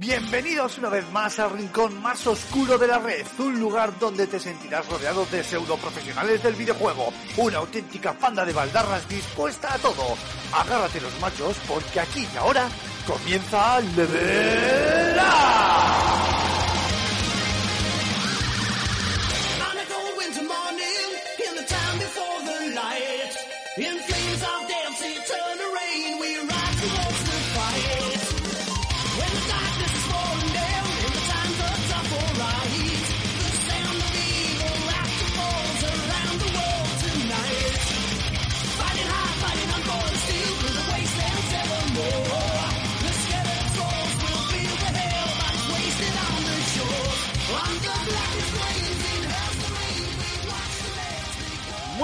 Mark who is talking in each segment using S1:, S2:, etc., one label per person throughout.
S1: Bienvenidos una vez más al rincón más oscuro de la red, un lugar donde te sentirás rodeado de pseudo profesionales del videojuego, una auténtica panda de baldarras dispuesta a todo. Agárrate los machos porque aquí y ahora comienza Level Up.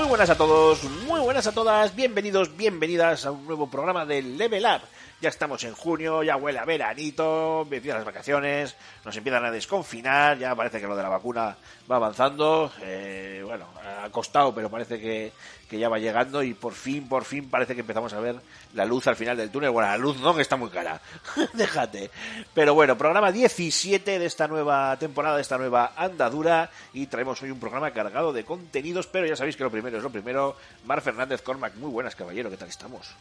S2: Buenas a todos, muy buenas a todas, bienvenidos, bienvenidas a un nuevo programa de Level Up. Ya estamos en junio, ya huele a veranito, empiezan las vacaciones, nos empiezan a desconfinar, ya parece que lo de la vacuna va avanzando, eh, bueno, ha costado, pero parece que, que ya va llegando y por fin, por fin parece que empezamos a ver la luz al final del túnel. Bueno, la luz no, que está muy cara, déjate. Pero bueno, programa 17 de esta nueva temporada, de esta nueva andadura y traemos hoy un programa cargado de contenidos, pero ya sabéis que lo primero es lo primero. Fernández Cormac, muy buenas, caballero, ¿qué tal estamos?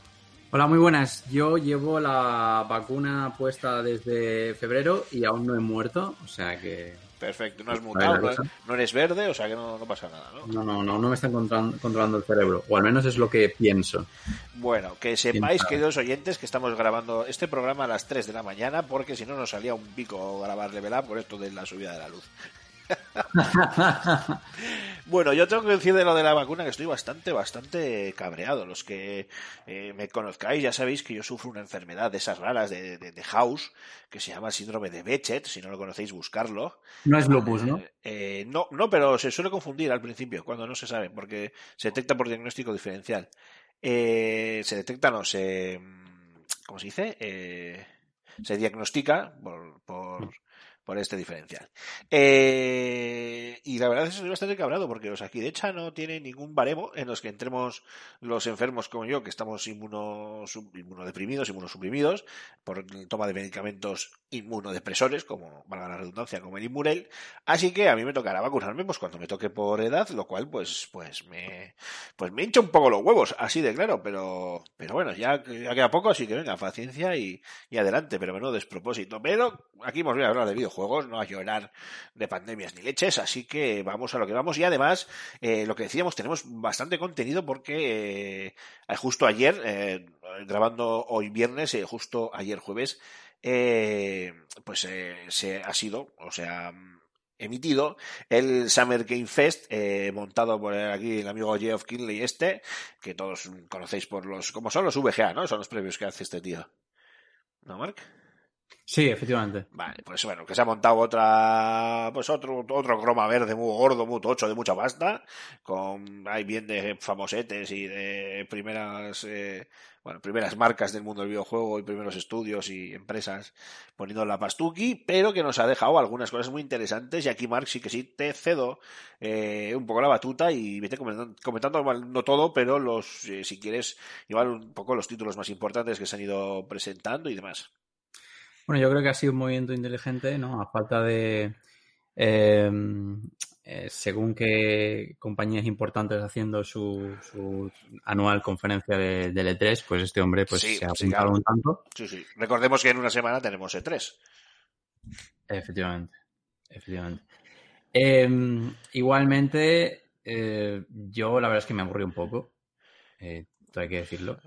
S3: Hola, muy buenas. Yo llevo la vacuna puesta desde febrero y aún no he muerto, o sea que
S2: Perfecto, no has mutado, no,
S3: cosa.
S2: no eres verde, o sea que no, no pasa nada, ¿no?
S3: no, no, no, no me está controlan- controlando el cerebro, o al menos es lo que pienso.
S2: Bueno, que sepáis, queridos oyentes, que estamos grabando este programa a las 3 de la mañana, porque si no nos salía un pico grabar Level Up por esto de la subida de la luz. Bueno, yo tengo que decir de lo de la vacuna que estoy bastante, bastante cabreado. Los que eh, me conozcáis ya sabéis que yo sufro una enfermedad de esas raras de, de, de House, que se llama síndrome de Bechet, si no lo conocéis, buscarlo.
S3: No es lupus, ¿no?
S2: Eh, no, no, pero se suele confundir al principio, cuando no se sabe, porque se detecta por diagnóstico diferencial. Eh, se detecta, no, se... ¿Cómo se dice? Eh, se diagnostica por, por, por este diferencial. Eh, y la verdad es que estoy bastante cabrado porque sea, aquí de hecho no tiene ningún baremo en los que entremos los enfermos como yo, que estamos inmuno, sub- inmunodeprimidos, inmunosuprimidos, por toma de medicamentos inmunodepresores, como valga la redundancia, como el Inmurel. Así que a mí me tocará vacunarme pues cuando me toque por edad, lo cual pues pues me pues me hincha un poco los huevos, así de claro, pero pero bueno, ya, ya queda poco, así que venga, paciencia y, y adelante, pero menudo despropósito. Pero aquí hemos venido a hablar de videojuegos, no a llorar de pandemias ni leches, así que vamos a lo que vamos. Y además, eh, lo que decíamos, tenemos bastante contenido porque eh, justo ayer, eh, grabando hoy viernes, eh, justo ayer jueves, eh, pues se ha sido, o sea, emitido el Summer Game Fest eh, montado por aquí el amigo Geoff Kinley este que todos conocéis por los como son los VGA no son los previos que hace este tío. No Mark
S3: Sí, efectivamente.
S2: Vale, pues bueno, que se ha montado otra, pues otro, otro croma verde muy gordo, muy tocho, de mucha pasta, con, hay bien de famosetes y de primeras, eh, bueno, primeras marcas del mundo del videojuego y primeros estudios y empresas poniendo la pastuqui, pero que nos ha dejado algunas cosas muy interesantes y aquí Mark sí que sí te cedo eh, un poco la batuta y vete comentando, comentando no todo, pero los, eh, si quieres, igual un poco los títulos más importantes que se han ido presentando y demás.
S3: Bueno, yo creo que ha sido un movimiento inteligente, ¿no? A falta de, eh, eh, según qué compañías importantes haciendo su, su anual conferencia de, del E3, pues este hombre pues
S2: Sí,
S3: se ha apuntado un tanto.
S2: Sí, sí. Recordemos que en una semana tenemos E E3.
S3: Efectivamente, efectivamente. Eh, igualmente, eh, yo la verdad es que me aburrí un poco. Eh, hay que decirlo.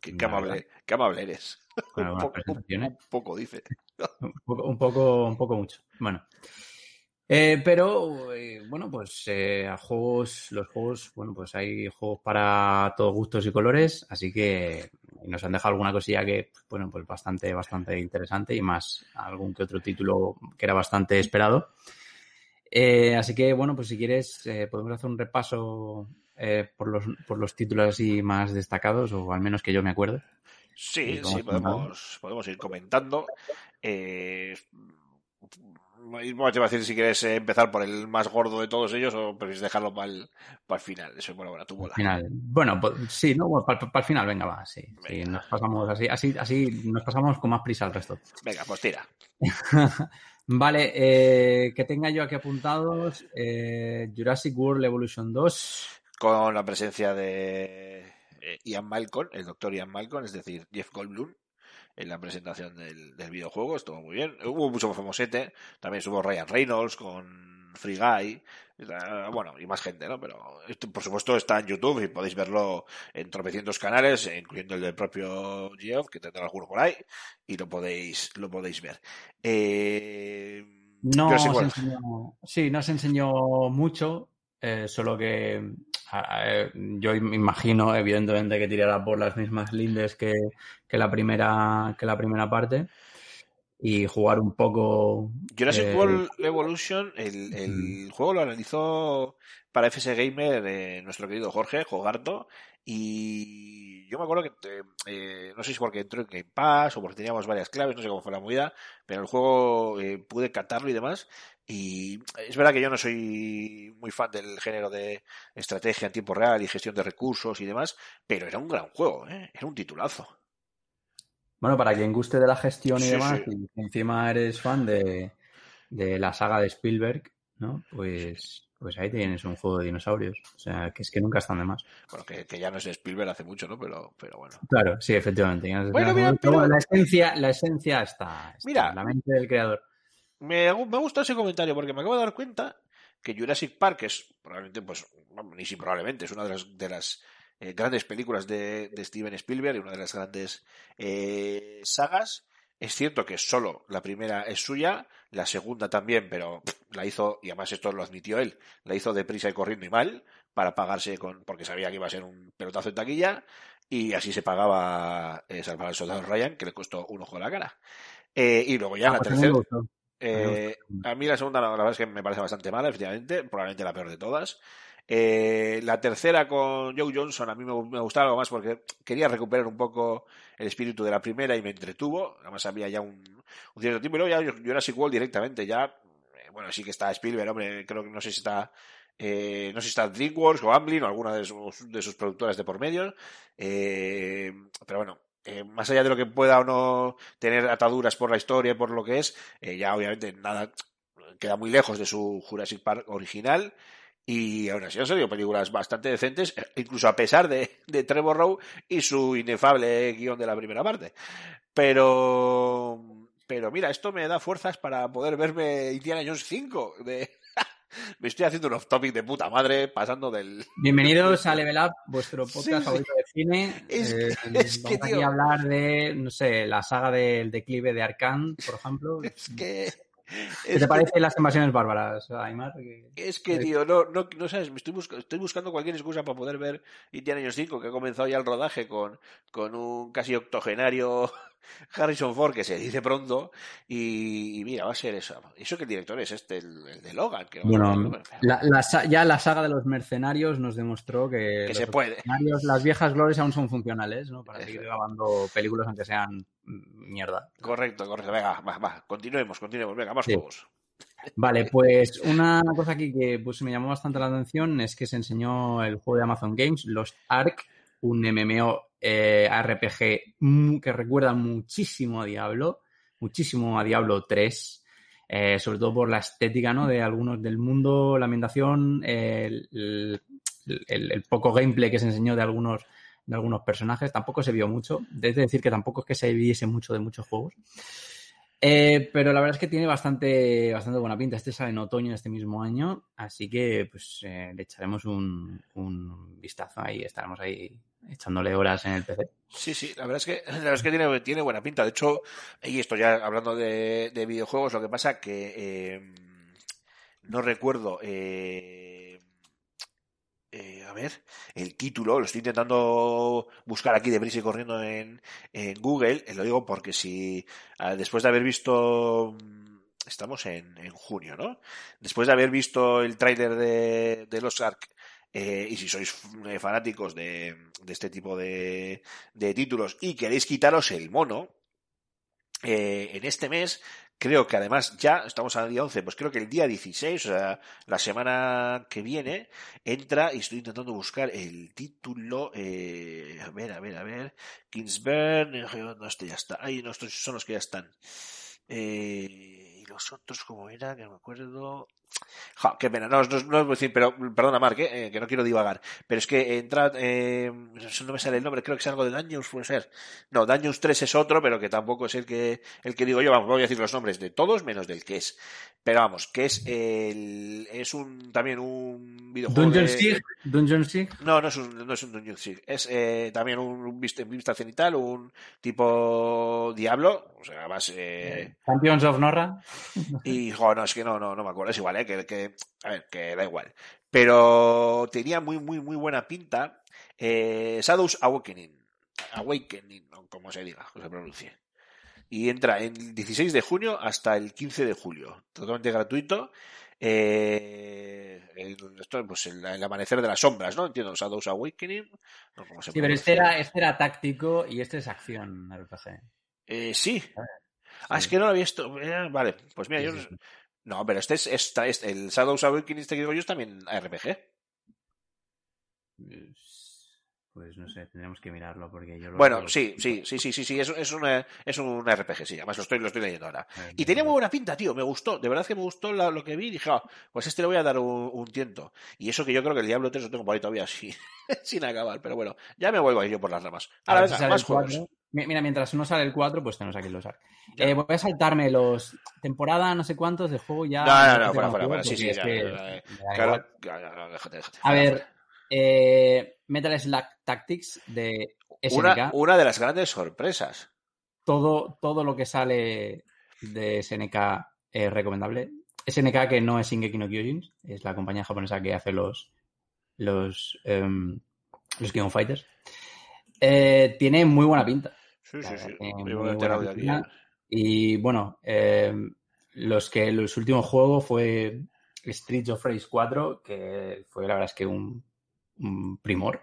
S2: Qué, amable, qué amable eres. Un, poco, un- poco, dice.
S3: Un poco, un poco, un poco mucho. Bueno. Eh, pero, eh, bueno, pues eh, a juegos, los juegos, bueno, pues hay juegos para todos gustos y colores, así que nos han dejado alguna cosilla que, bueno, pues bastante, bastante interesante y más algún que otro título que era bastante esperado. Así que, bueno, pues si quieres, podemos hacer un repaso eh, por, los, por los títulos así más destacados, o al menos que yo me acuerde.
S2: Sí,
S3: Sí,
S2: podemos, podemos ir comentando. Eh, bueno, te iba a decir si quieres eh, empezar por el más gordo de todos ellos o prefieres dejarlo para el, para el final. Eso, bueno, bueno, tu bola.
S3: Al final. Bueno, pues, sí, no, para, el final, venga, va, sí. nos pasamos así, así, así nos pasamos con más prisa al resto.
S2: Venga, pues tira.
S3: vale, eh, que tenga yo aquí apuntados eh, Jurassic World Evolution 2.
S2: Con la presencia de eh, Ian Malcolm, el doctor Ian Malcolm, es decir, Jeff Goldblum, en la presentación del, del videojuego. Estuvo muy bien. Hubo mucho famosete. También estuvo Ryan Reynolds con Free Guy. Eh, Bueno, y más gente, ¿no? Pero esto, por supuesto está en YouTube y podéis verlo en tropecientos canales, incluyendo el del propio Geoff, que tendrá alguno por ahí, y lo podéis, lo podéis ver. Eh,
S3: No
S2: Jurassic
S3: se
S2: World.
S3: enseñó, sí, no se enseñó mucho, eh, solo que yo me imagino, evidentemente, que tirará por las mismas lindes que, que la primera, que la primera parte y jugar un poco.
S2: Jurassic
S3: eh,
S2: World Evolution, el, el juego lo analizó para FS Gamer eh, nuestro querido Jorge Jogarto y yo me acuerdo que, eh, no sé si porque entró en Game Pass o porque teníamos varias claves, no sé cómo fue la movida, pero el juego eh, pude catarlo y demás y es verdad que yo no soy muy fan del género de estrategia en tiempo real y gestión de recursos y demás, pero era un gran juego, ¿eh? era un titulazo.
S3: Bueno, para quien guste de la gestión y
S2: Sí,
S3: demás,
S2: sí.
S3: y encima eres fan de, de la saga de Spielberg, ¿no? Pues, pues ahí tienes un juego de dinosaurios. O sea, que es que nunca están de más.
S2: Bueno, que, que ya no es Spielberg hace mucho, ¿no? Pero, pero bueno.
S3: Claro, sí, efectivamente. no
S2: Bueno, mira, pero-
S3: la esencia, la esencia está, está
S2: Mira.
S3: en la mente del creador.
S2: Me, me gusta ese comentario porque me acabo de dar cuenta que Jurassic Park es probablemente, pues, ni si probablemente, es una de las, de las eh, grandes películas de, de Steven Spielberg y una de las grandes eh, sagas. Es cierto que solo la primera es suya, la segunda también, pero pff, la hizo, y además esto lo admitió él, la hizo deprisa y corriendo y mal, para pagarse con, porque sabía que iba a ser un pelotazo en taquilla, y así se pagaba eh, Salvar al Soldado Ryan, que le costó un ojo a la cara. Eh, y luego ya
S3: Ah,
S2: la
S3: pues
S2: tercera. Eh, a mí la segunda, la verdad es que me parece bastante mala, efectivamente, probablemente la peor de todas. Eh, la tercera con Joe Johnson a mí me, me gustaba algo más porque quería recuperar un poco el espíritu de la primera y me entretuvo. Además había ya un, un cierto tiempo. Y luego ya Jurassic World directamente ya, eh, bueno, sí que está Spielberg, hombre, creo que no sé si está, eh, no sé si está DreamWorks o Amblin o alguna de sus, de sus productoras de por medio. Eh, pero bueno, eh, más allá de lo que pueda o no tener ataduras por la historia y por lo que es, eh, ya obviamente nada queda muy lejos de su Jurassic Park original. Y aún así han salido películas bastante decentes, eh, incluso a pesar de, de Trevor Rowe y su inefable guion de la primera parte. Pero, pero mira, esto me da fuerzas para poder verme Indiana Jones 5. De... me estoy haciendo un off-topic de puta madre, pasando del...
S3: Bienvenidos a Level Up, vuestro podcast
S2: Sí, sí.
S3: favorito de cine.
S2: Es
S3: Eh,
S2: que- es
S3: vamos
S2: que,
S3: aquí
S2: tío.
S3: a hablar de, no sé, la saga del declive de Arkane, por ejemplo.
S2: Es que...
S3: ¿Qué
S2: es
S3: te
S2: que-
S3: parecen las invasiones bárbaras, Aymar?
S2: Es que, tío, no, no, no sabes, me estoy, busca- estoy buscando cualquier excusa para poder ver Indiana Jones 5, que ha comenzado ya el rodaje con, con un casi octogenario Harrison Ford, que se dice pronto, y, y mira, va a ser eso. Eso que el director es este, el, el de Logan, que
S3: Bueno, la- ya la saga de los mercenarios nos demostró que,
S2: Que
S3: los
S2: se puede.
S3: mercenarios, las viejas glorias aún son funcionales, ¿no? Para seguir grabando películas aunque sean mierda.
S2: Correcto, correcto. Venga, va, va, continuemos, continuemos. Venga, más
S3: Sí.
S2: juegos.
S3: Vale, pues una cosa aquí que pues, me llamó bastante la atención es que se enseñó el juego de Amazon Games, Lost Ark, un MMO eh, RPG mu- que recuerda muchísimo a Diablo, muchísimo a Diablo 3, eh, sobre todo por la estética ¿no? de algunos del mundo, la ambientación, el, poco gameplay que se enseñó de algunos, de algunos personajes. Tampoco se vio mucho, es de decir que tampoco es que se viese mucho de muchos juegos. Eh, pero la verdad es que tiene bastante, bastante buena pinta. Este sale en otoño de este mismo año, así que pues eh, le echaremos un, un vistazo ahí, estaremos ahí echándole horas en el PC.
S2: Sí, sí, la verdad es que, la verdad es que tiene, tiene buena pinta. De hecho, y esto ya hablando de, de videojuegos, lo que pasa que eh, no recuerdo. eh, eh, a ver, el título, lo estoy intentando buscar aquí de prisa y corriendo en, en Google. eh, Lo digo porque si ah, después de haber visto. Estamos en, en junio, ¿no? Después de haber visto el tráiler de, de Los Ark eh, y si sois eh, fanáticos de, este tipo de, títulos y queréis quitaros el mono, eh, en este mes, creo que además ya estamos al día 11, pues creo que el día 16, o sea, la semana que viene, entra y estoy intentando buscar el título, eh, a ver, a ver, a ver, Kingsburn, no, este ya está, ahí no, estos son los que ya están. Y los otros, como era, que no me acuerdo. Ja, qué pena, no, no, no a decir, pero perdona, Mark, eh, que no quiero divagar. Pero es que entra, eh, no me sale el nombre, creo que es algo de Dungeons, puede ser. No, Dungeons 3 es otro, pero que tampoco es el que, el que digo yo. Vamos, voy a decir los nombres de todos menos del que es. Pero vamos, que es el, es un, también un videojuego.
S3: Dungeon
S2: de-.
S3: Dungeon.
S2: No, no es un, no es un Dungeon Siege. Es eh, también un, un vista, vista cenital, un tipo Diablo. Sea, más. Eh,
S3: Champions of Norra.
S2: y, jo, no, es que no, no, no me acuerdo. Es igual, ¿eh? Que, que, a ver, que da igual. Pero tenía muy, muy, muy buena pinta. Eh, Shadows Awakening. Awakening, como se diga, o se pronuncie. Y entra el 16 de junio hasta el 15 de julio. Totalmente gratuito. Eh, el, esto, pues el, el amanecer de las sombras, ¿no? Entiendo, Shadows Awakening. No, ¿cómo se
S3: Sí, pero este era, este era táctico y este es acción RPG.
S2: Eh, sí. Ah, es que no lo había visto. Eh, vale, pues mira, yo no- pero este es, esta es el Shadows Awakening este que digo yo es también RPG.
S3: Pues no sé, tendremos que mirarlo porque yo lo
S2: Bueno,
S3: lo-
S2: sí, sí, sí, sí, sí, sí, es, es, una, es un RPG, sí, además lo estoy, lo estoy leyendo ahora.
S3: Eh,
S2: Y tenía muy buena pinta, tío, me gustó, de verdad que me gustó la- lo que vi y dije, ah, pues este le voy a dar un, un tiento. Y eso que yo creo que el Diablo 3 lo tengo por ahí todavía así, sin acabar, pero bueno, ya me vuelvo a ir yo por las ramas.
S3: A
S2: Ahora,
S3: ver si sale
S2: más
S3: el
S2: juegos.
S3: 4. Mi- Mira, mientras uno sale el 4, pues tenemos aquí los ARC. Eh, voy a saltarme los temporada no sé cuántos de juego ya.
S2: No, no, no, fuera, fuera, fuera, sí, sí, ya, ya, ya, Claro, déjate, déjate.
S3: A ver, eh, Metal Slug Tactics de SNK.
S2: Una, una de las grandes sorpresas.
S3: Todo, todo lo que sale de SNK es recomendable. SNK que no es Shingeki no Kyojin, es la compañía japonesa que hace los los em, los King of Fighters. Eh, tiene muy buena pinta.
S2: Sí, sí,
S3: Claro,
S2: sí.
S3: muy buena pinta.
S2: ¿eh?
S3: Y bueno, eh, los que los últimos juegos fue Streets of Rage 4, que fue la verdad es que un primor.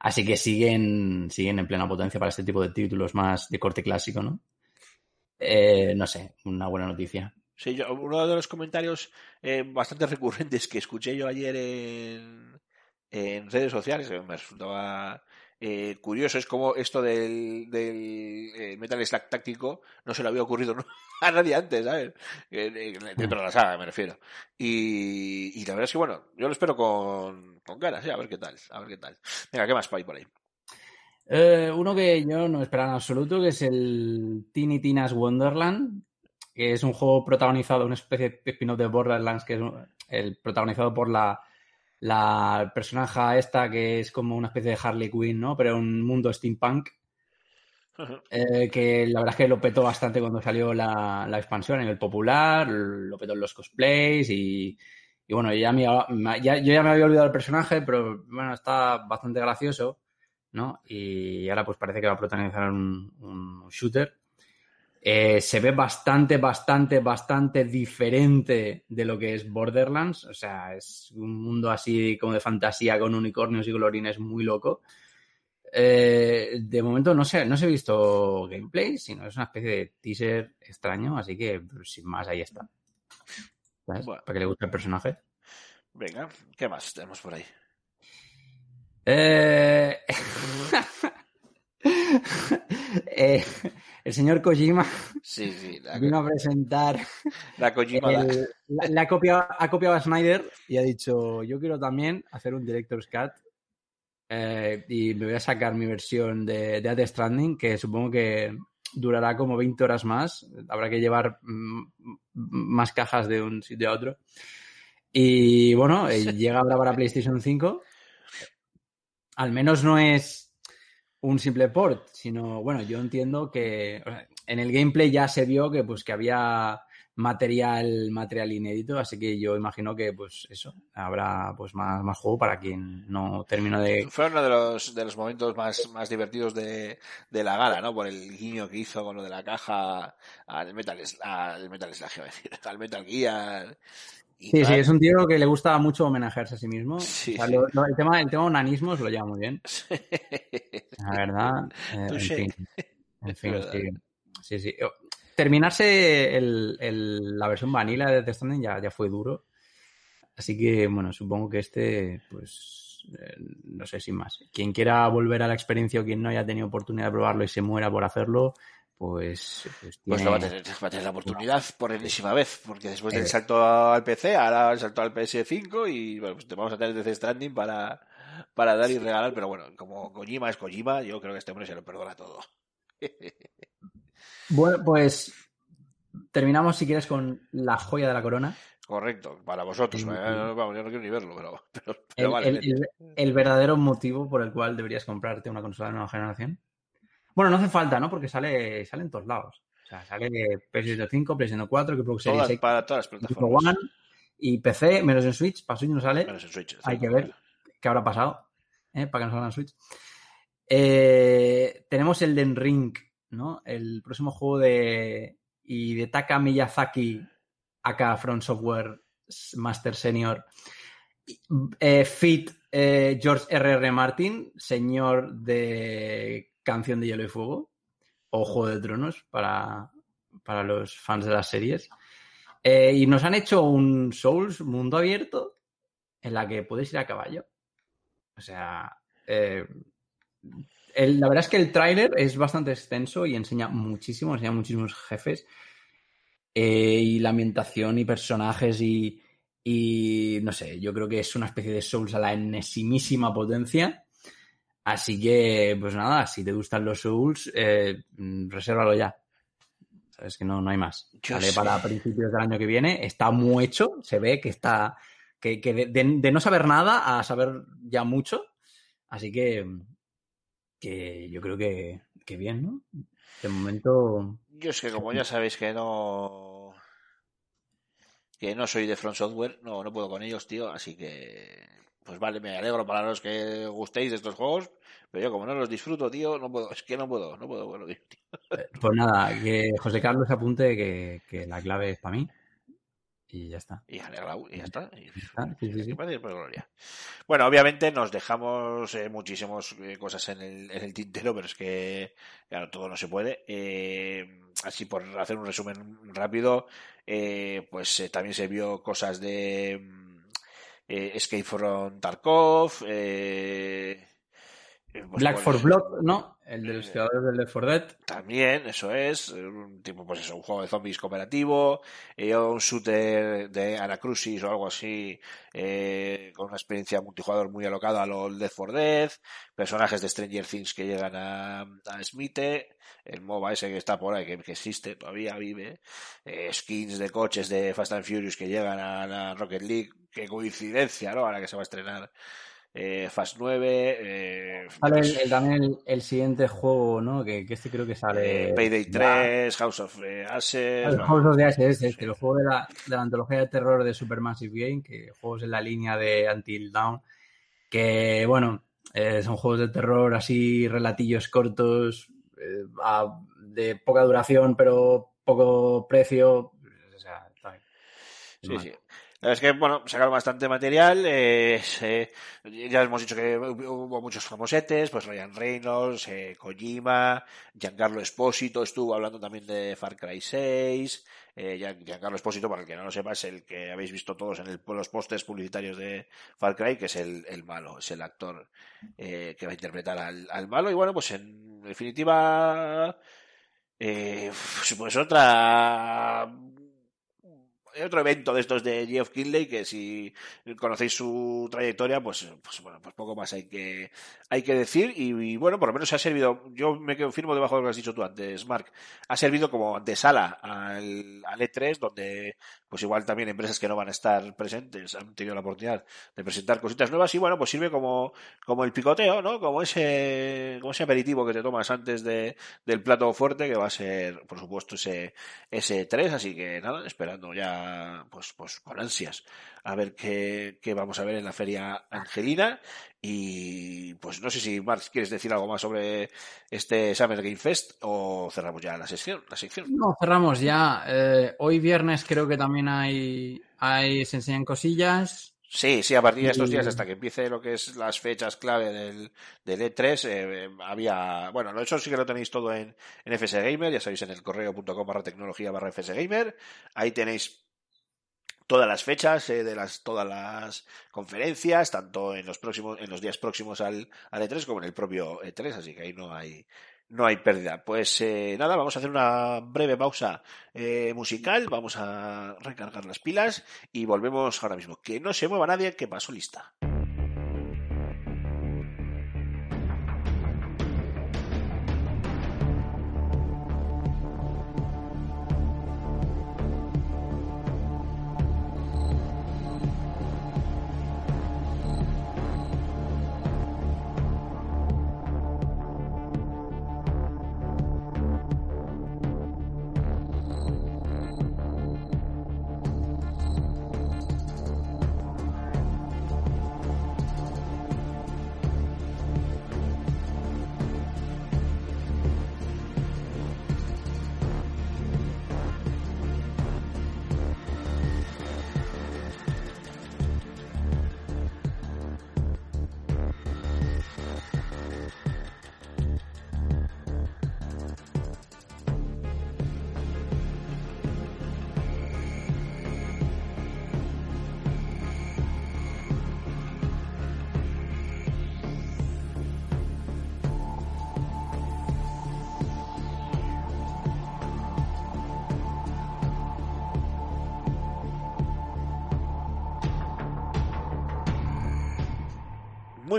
S3: Así que siguen, siguen en plena potencia para este tipo de títulos más de corte clásico, ¿no? Eh, no sé, una buena noticia.
S2: Sí, yo, uno de los comentarios eh, bastante recurrentes que escuché yo ayer en, en redes sociales, que me resultaba eh, curioso, es como esto del, del eh, Metal Slug táctico no se le había ocurrido ¿no? a nadie antes, ¿sabes? Eh, eh, Dentro de la saga, me refiero. Y, y la verdad es que, bueno, yo lo espero con, con ganas, ¿eh? a ver qué tal, a ver qué tal. Venga, ¿qué más hay por ahí?
S3: Eh, uno que yo no esperaba en absoluto, que es el Teeny Tina's Wonderland, que es un juego protagonizado, una especie de spin-off de Borderlands, que es el protagonizado por la, la personaje esta que es como una especie de Harley Quinn, ¿no? Pero en un mundo steampunk, eh, que la verdad es que lo petó bastante cuando salió la, la expansión a nivel popular, lo petó en los cosplays y, y bueno, ya me, yo ya me había olvidado del personaje, pero bueno, está bastante gracioso, ¿no? Y ahora pues parece que va a protagonizar un, shooter. Eh, se ve bastante, bastante, bastante diferente de lo que es Borderlands. O sea, es un mundo así como de fantasía con unicornios y colorines muy loco. Eh, de momento no sé, no se he visto gameplay, sino es una especie de teaser extraño, así que pues, sin más ahí está. ¿Sabes?
S2: Bueno.
S3: Para que le guste el personaje.
S2: Venga, ¿qué más tenemos por ahí?
S3: Eh... eh, el señor Kojima
S2: Sí, sí, la,
S3: vino a presentar
S2: la Kojima.
S3: el- la, la copia, ha copiado a Snyder y ha dicho yo quiero también hacer un director's cut eh, y me voy a sacar mi versión de, de Death Stranding que supongo que durará como 20 horas más. Habrá que llevar mm, más cajas de un sitio a otro. Y bueno eh, llega ahora para PlayStation 5 al menos no es un simple port, sino, bueno, yo entiendo que o sea, en el gameplay ya se vio que pues que había material material inédito, así que yo imagino que pues eso, habrá pues más, más juego para quien no terminó de
S2: Fue uno de los, de los momentos más, más divertidos de, de la gala, ¿no? Por el guiño que hizo con lo de la caja al Metal, al Metal decir, al Metal Gear.
S3: Sí, sí, es un tío que le gusta mucho homenajearse a sí mismo.
S2: Sí,
S3: O sea,
S2: sí.
S3: lo- lo- el, tema, el tema onanismo se lo lleva muy bien. La verdad. eh, en fin. En fin,
S2: verdad.
S3: sí. Sí, sí. Terminarse el- el- la versión vanilla de Death Stranding ya, ya fue duro. Así que, bueno, supongo que este, pues, eh, no sé, sin más. Quien quiera volver a la experiencia o quien no haya tenido oportunidad de probarlo y se muera por hacerlo, pues... Pues,
S2: Pues lo va a
S3: tiene-
S2: tener, va a tener la oportunidad por enésima vez, porque después del
S3: Eh.
S2: salto al PC, ahora el salto al PS5 y bueno, pues te vamos a tener Death Stranding para, para dar y regalar, pero bueno, como Kojima es Kojima, yo creo que este hombre se lo perdona todo.
S3: Bueno, pues terminamos si quieres con la joya de la corona.
S2: Correcto, para vosotros.
S3: Sí,
S2: eh, vamos, yo no quiero ni verlo, pero, pero, pero
S3: El,
S2: vale.
S3: el-
S2: vete.
S3: el- el verdadero motivo por el cual deberías comprarte una consola de nueva generación. Bueno, no hace falta, ¿no? Porque sale, sale en todos lados. O sea, sale PlayStation 5, PlayStation 4, Xbox Series
S2: Todas-
S3: X,
S2: para todas las
S3: Xbox
S2: plataformas.
S3: One y PC, menos en Switch. Para Switch no sale.
S2: Menos en Switch,
S3: Hay que ver qué habrá pasado ¿eh? para que nos salga en Switch. Eh, tenemos el Den Ring, ¿no? El próximo juego de y de Taka Miyazaki, acá Front Software Master Senior. Eh, Fit eh, George R.R. Martin, señor de Canción de Hielo y Fuego, o Juego de Tronos para, para los fans de las series. Eh, y nos han hecho un Souls mundo abierto en la que puedes ir a caballo. O sea, eh, el- la verdad es que el tráiler es bastante extenso y enseña muchísimo, enseña muchísimos jefes. Eh, y la ambientación y personajes y, y no sé, yo creo que es una especie de Souls a la enesimísima potencia. Así que, pues nada, si te gustan los Souls, eh, resérvalo ya. Sabes que no, no hay más.
S2: Sí.
S3: para principios del año que viene. Está muy hecho, se ve que está. que, que de, de- de no saber nada a saber ya mucho. Así que. Que yo creo que, que bien, ¿no? De momento.
S2: Yo es que como ya sabéis que no que no soy de Front Software, no, no puedo con ellos, tío, así que pues vale, me alegro para los que gustéis de estos juegos, pero yo como no los disfruto, tío, no puedo, es que no puedo, no puedo, bueno, tío.
S3: Pues nada, que José Carlos apunte que, que la clave es para mí. Y ya está.
S2: Y alegrado, y ya está. Y, gloria. Bueno, obviamente nos dejamos eh, muchísimas eh, cosas en el, en el tintero, pero es que, claro, todo no se puede. Eh, así por hacer un resumen rápido, pues también se vio cosas de mm, Escape from Tarkov, eh, pues,
S3: Black for Blood, ¿no? El de los
S2: eh,
S3: creadores del Left 4 Dead.
S2: También, eso es, eh, un tipo, pues eso, un juego de zombies cooperativo, eh, un shooter de Anacrucis o algo así, eh, con una experiencia multijugador muy alocada a lo Death for Death, personajes de Stranger Things que llegan a, a Smite, el MOBA ese que está por ahí, que, que existe, todavía vive, eh, skins de coches de Fast and Furious que llegan a la Rocket League, qué coincidencia, ¿no? Ahora que se va a estrenar eh, Fast 9, eh,
S3: Sale
S2: pues,
S3: el- el- también el, el siguiente juego, ¿no? Que, que este creo que sale.
S2: eh, Payday
S3: ya.
S2: 3, House of eh, Ashes,
S3: House of the Ashes, este, el juego de la, de la antología de terror de Supermassive Game, que juegos en la línea de Until Dawn, que bueno, son juegos de terror así relatillos cortos, a- de poca duración, pero poco precio. O sea, está bien.
S2: Sí, sí. Es que, bueno, sacaron bastante material. eh, se- ya hemos dicho que hubo muchos famosetes, pues Ryan Reynolds, eh, Kojima, Giancarlo Espósito estuvo hablando también de Far Cry 6. Eh, Gian- Giancarlo Espósito, para el que no lo sepa, es el que habéis visto todos en el- los pósters publicitarios de Far Cry, que es el, el malo, es el actor eh, que va a interpretar al, al malo. Y bueno, pues en definitiva, eh, pues otra otro evento de estos de Geoff Kinley que si conocéis su trayectoria pues, pues bueno pues poco más hay que hay que decir. Y, bueno por lo menos ha servido yo me firmo debajo de lo que has dicho tú antes Mark ha servido como antesala al, al E3 donde pues igual también empresas que no van a estar presentes han tenido la oportunidad de presentar cositas nuevas y bueno pues sirve como como el picoteo no como ese como ese aperitivo que te tomas antes de, del plato fuerte que va a ser por supuesto ese ese 3 así que nada esperando ya pues, pues con ansias. A ver qué, qué, vamos a ver en la feria Angelina. Y pues no sé si Marx quieres decir algo más sobre este Summer Game Fest o cerramos ya la sección la sección.
S3: No cerramos ya. Eh, hoy viernes creo que también hay, hay se enseñan cosillas.
S2: Sí, sí, a partir de estos días, hasta que empiece lo que es las fechas clave del, del E3, eh, había, bueno, eso sí que lo tenéis todo en, en FS Gamer, ya sabéis, en el correo.com barra tecnología barra FS Gamer, ahí tenéis todas las fechas eh, de las todas las conferencias tanto en los próximos en los días próximos al, al E3 como en el propio E3 así que ahí no hay no hay pérdida. Pues eh, nada, vamos a hacer una breve pausa eh, musical, vamos a recargar las pilas y volvemos ahora mismo. Que no se mueva nadie, que paso lista.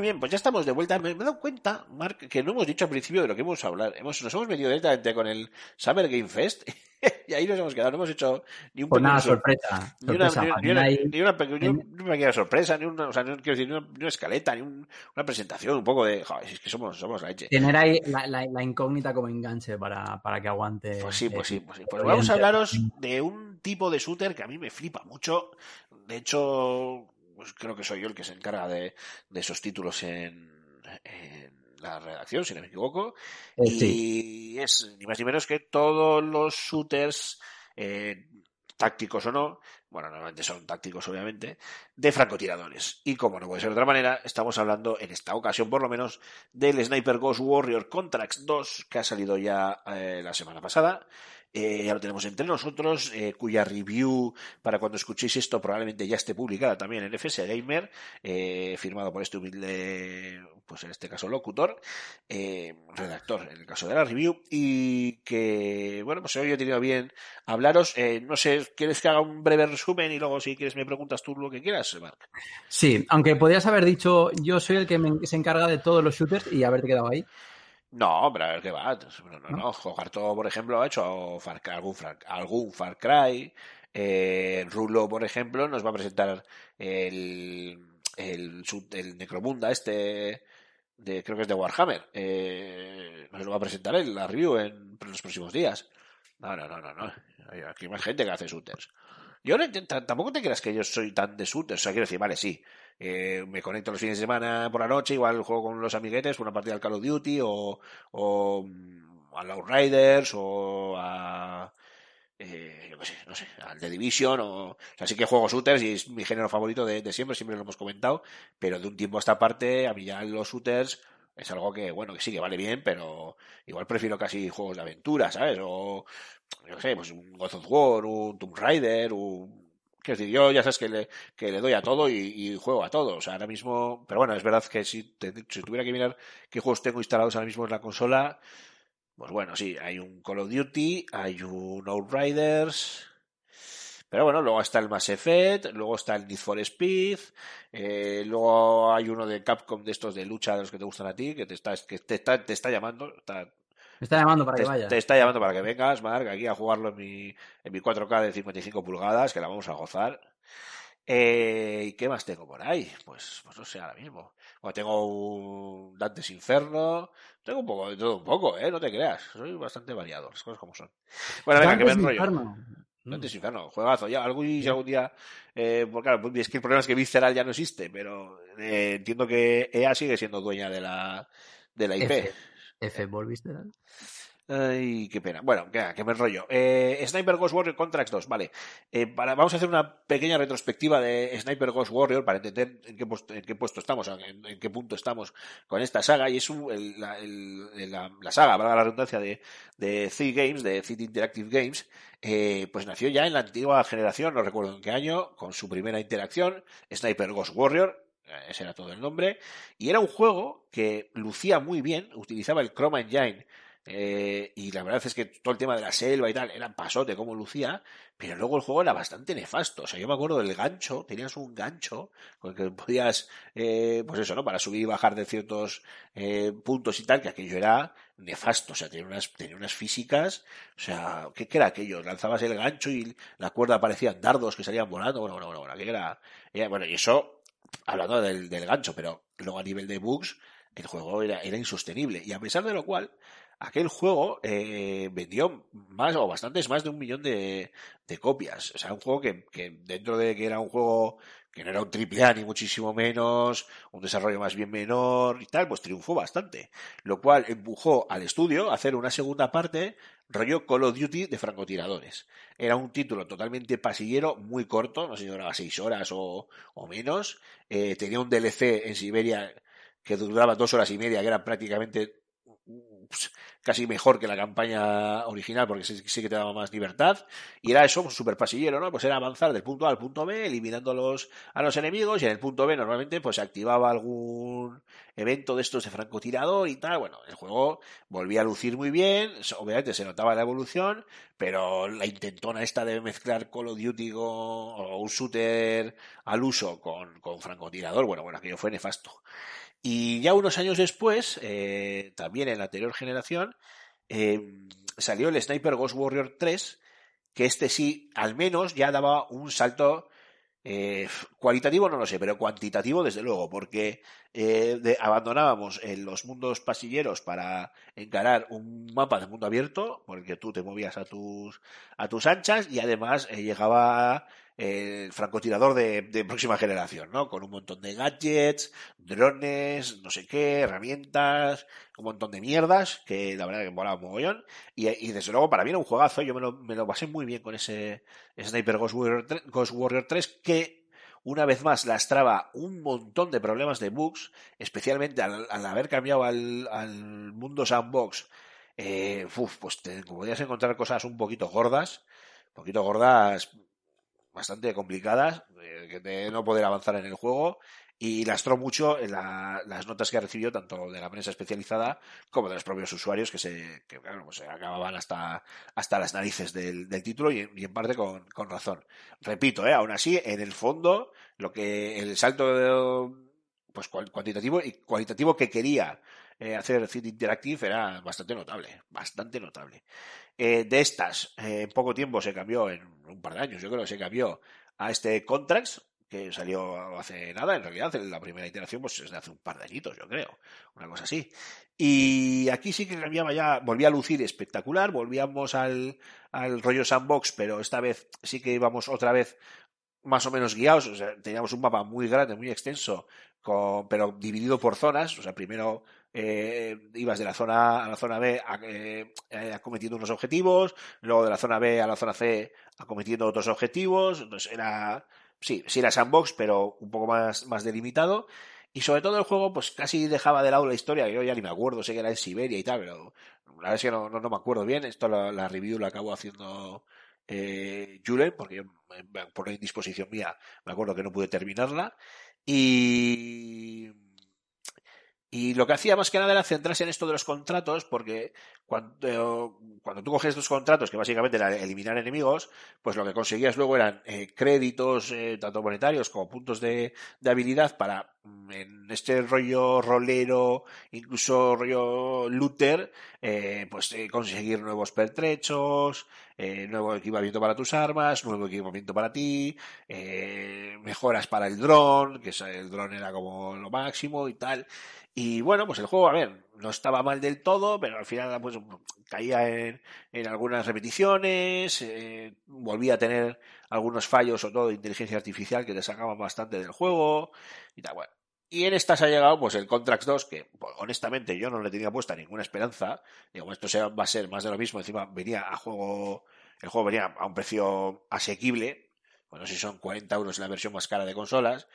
S2: Bien, pues ya estamos de vuelta. Me, he dado cuenta, Mark, que no hemos dicho al principio de lo que hemos a hablar. Hemos, nos hemos metido directamente con el Summer Game Fest y ahí nos hemos quedado. No hemos hecho ni un
S3: Pues nada, sorpresa.
S2: ni una,
S3: sorpresa.
S2: ni- ni una-
S3: Ahí-
S2: ni una pe- ni un- ni una pequeña sorpresa, ni una, o sea, no quiero decir, ni una, escaleta, ni un- una presentación, un poco de, joder, es que somos, somos la leche.
S3: Tener ahí la, la- la incógnita como enganche para, para que aguante.
S2: Pues sí, pues sí, pues sí. Pues vamos a hablaros de un tipo de shooter que a mí me flipa mucho. De hecho, pues creo que soy yo el que se encarga de, de esos títulos en, en la redacción, si no me equivoco.
S3: Eh,
S2: y es ni más ni menos que todos los shooters, eh, tácticos o no, bueno, normalmente son tácticos obviamente, de francotiradores. Y como no puede ser de otra manera, estamos hablando en esta ocasión por lo menos del Sniper Ghost Warrior Contracts 2 que ha salido ya eh, la semana pasada. Eh, ya lo tenemos entre nosotros, eh, cuya review para cuando escuchéis esto probablemente ya esté publicada también en FS Gamer, eh, firmado por este humilde, pues en este caso locutor, eh, redactor en el caso de la review, y que, bueno, pues hoy he tenido bien hablaros. Eh, no sé, ¿quieres que haga un breve resumen y luego si quieres me preguntas tú lo que quieras, Mark?
S3: Sí, aunque podrías haber dicho, yo soy el que se encarga de todos los shooters y haberte quedado ahí.
S2: No, pero a ver qué va. No, no,
S3: ¿No?
S2: Jogarto, por ejemplo, ha hecho Far- algún, Far- algún Far Cry. Eh, Rulo, por ejemplo, nos va a presentar el, el, el Necromunda este, de, creo que es de Warhammer. Eh, nos lo va a presentar él, la review, en, en los próximos días. No, no, no, no, no. Hay aquí hay más gente que hace shooters. Yo no tampoco te creas que yo soy tan de shooters. O sea, quiero decir, vale, sí. Eh, me conecto los fines de semana por la noche, igual juego con los amiguetes, una partida al Call of Duty o, o mm, a los Riders o a eh, yo qué sé, no sé, al The Division o, o sea, sí que juego shooters y es mi género favorito de, de siempre, siempre lo hemos comentado, pero de un tiempo a esta parte a mí ya los shooters es algo que, bueno, que sí que vale bien, pero igual prefiero casi juegos de aventura, ¿sabes? O, yo sé, pues un God of War, un Tomb Raider, un... Quiero decir, yo ya sabes que le, que le doy a todo y, y juego a todo. O sea, ahora mismo, pero bueno, es verdad que si, te- si tuviera que mirar qué juegos tengo instalados ahora mismo en la consola, pues bueno, sí, hay un Call of Duty, hay un Outriders, pero bueno, luego está el Mass Effect, luego está el Need for Speed, eh, luego hay uno de Capcom de estos de lucha de los que te gustan a ti, que te está, que te está, te está llamando, está-
S3: Me está llamando para
S2: te,
S3: que vaya.
S2: te está llamando para que vengas, Mark, aquí a jugarlo en mi, en mi 4K de 55 pulgadas, que la vamos a gozar. Eh, ¿Y qué más tengo por ahí? Pues, pues no sé, ahora mismo. Bueno, tengo un Dantes Inferno. Tengo un poco de todo un poco, ¿eh? No te creas. Soy bastante variado, las cosas como son. Bueno, venga, que me
S3: Dantes
S2: enrollo.
S3: Inferno. Mm.
S2: Dantes Inferno, juegazo. Ya, algún, si algún día, eh, claro, pues es que el problema es que Visceral ya no existe, pero eh, entiendo que EA sigue siendo dueña de la, de la IP.
S3: F. F, ¿volviste?
S2: Ay, qué pena. Bueno, que, me enrollo. Eh, Sniper Ghost Warrior Contracts 2, vale. Eh, vamos a hacer una pequeña retrospectiva de Sniper Ghost Warrior para entender en qué, puesto, estamos, en, qué punto estamos con esta saga. Y es la, saga, valga la redundancia, de, de City Games, de City Interactive Games, eh, pues nació ya en la antigua generación, no recuerdo en qué año, con su primera interacción, Sniper Ghost Warrior, eh, ese era todo el nombre, y era un juego que lucía muy bien, utilizaba el Chroma Engine eh, y la verdad es que todo el tema de la selva y tal era pasote como lucía, pero luego el juego era bastante nefasto. O sea, yo me acuerdo del gancho, tenías un gancho con el que podías, eh, pues eso, ¿no? Para subir y bajar de ciertos eh, puntos y tal, que aquello era nefasto. O sea, tenía unas, físicas, o sea, ¿qué, qué era aquello? Lanzabas el gancho y la cuerda parecían dardos que salían volando. Bueno, bueno, bueno, bueno, aquello era, era- bueno, y eso, hablando del, del gancho, pero luego a nivel de bugs, el juego era, era insostenible. Y a pesar de lo cual, aquel juego eh, vendió más o bastantes más de un millón de, de copias. O sea, un juego que, que dentro de que era un juego que no era un triple A ni muchísimo menos, un desarrollo más bien menor y tal, pues triunfó bastante. Lo cual empujó al estudio a hacer una segunda parte rollo Call of Duty de francotiradores. Era un título totalmente pasillero, muy corto, no sé si duraba seis horas o, o menos. Eh, tenía un DLC en Siberia que duraba dos horas y media, que era prácticamente casi mejor que la campaña original porque sí, que te daba más libertad. Y era eso pues, súper pasillero no pues era avanzar del punto A al punto B eliminando a los, a los enemigos y en el punto B normalmente pues se activaba algún evento de estos de francotirador y tal. Bueno el juego volvía a lucir muy bien obviamente se notaba la evolución pero la intentona esta de mezclar Call of Duty con, o un shooter al uso con, con francotirador bueno bueno aquello fue nefasto y ya unos años después, eh, también en la anterior generación, eh, salió el Sniper Ghost Warrior 3, que este sí, al menos, ya daba un salto eh, cualitativo, no lo sé, pero cuantitativo desde luego, porque eh, abandonábamos en los mundos pasilleros para encarar un mapa de mundo abierto, por el que tú te movías a tus, a tus anchas, y además eh, llegaba el francotirador de, próxima generación, ¿no? Con un montón de gadgets, drones, no sé qué, herramientas, un montón de mierdas, que la verdad que molaba un mogollón. Y, desde luego para mí era un juegazo, yo me lo, pasé muy bien con ese Sniper Ghost Warrior 3, Ghost Warrior 3 que una vez más lastraba un montón de problemas de bugs, especialmente al, haber cambiado al, al mundo sandbox. Eh, uf, pues te podías encontrar cosas un poquito gordas, un poquito gordas, bastante complicadas, de no poder avanzar en el juego y lastró mucho en la- las notas que ha recibido tanto de la prensa especializada como de los propios usuarios que se que, claro, pues, acababan hasta, hasta las narices del, título y, en parte con, razón. Repito, eh, aún así, en el fondo, lo que el salto de- pues cuantitativo y cualitativo que quería eh, hacer City Interactive era bastante notable, bastante notable. Eh, de estas, eh, en poco tiempo se cambió, en un par de años, yo creo se cambió a este Contracts, que salió hace nada, en realidad, la primera iteración, pues es de hace un par de añitos, yo creo, una cosa así. Y aquí sí que cambiaba ya, volvía a lucir espectacular, volvíamos al, al rollo sandbox, pero esta vez sí que íbamos otra vez más o menos guiados, o sea, teníamos un mapa muy grande, muy extenso, con, pero dividido por zonas, o sea, primero eh, ibas de la zona A a la zona B eh, acometiendo unos objetivos, luego de la zona B a la zona C acometiendo otros objetivos, entonces era, sí, sí era sandbox, pero un poco más, más delimitado, y sobre todo el juego, pues casi dejaba de lado la historia, yo ya ni me acuerdo, sé que era en Siberia y tal, pero la verdad es que no, no, me acuerdo bien, esto la, la review la acabo haciendo eh, Julen, porque yo, por indisposición mía, me acuerdo que no pude terminarla. Y, y lo que hacía más que nada era centrarse en esto de los contratos, porque cuando, cuando tú coges estos contratos, que básicamente era eliminar enemigos, pues lo que conseguías luego eran eh, créditos, eh, tanto monetarios como puntos de, de habilidad para, mm, en este rollo rolero, incluso rollo looter, eh, pues eh, conseguir nuevos pertrechos, eh, nuevo equipamiento para tus armas, nuevo equipamiento para ti, eh, mejoras para el dron, que el dron era como lo máximo y tal. Y bueno, pues el juego, a ver, no estaba mal del todo, pero al final pues caía en, en algunas repeticiones, eh, volvía a tener algunos fallos o todo de inteligencia artificial que te sacaban bastante del juego y tal, bueno. Y en estas ha llegado pues el Contracts 2, que pues, honestamente yo no le tenía puesta ninguna esperanza. Digo, esto sea- va a ser más de lo mismo. Encima venía a juego, el juego venía a un precio asequible. Bueno, si son 40 euros la versión más cara de consolas.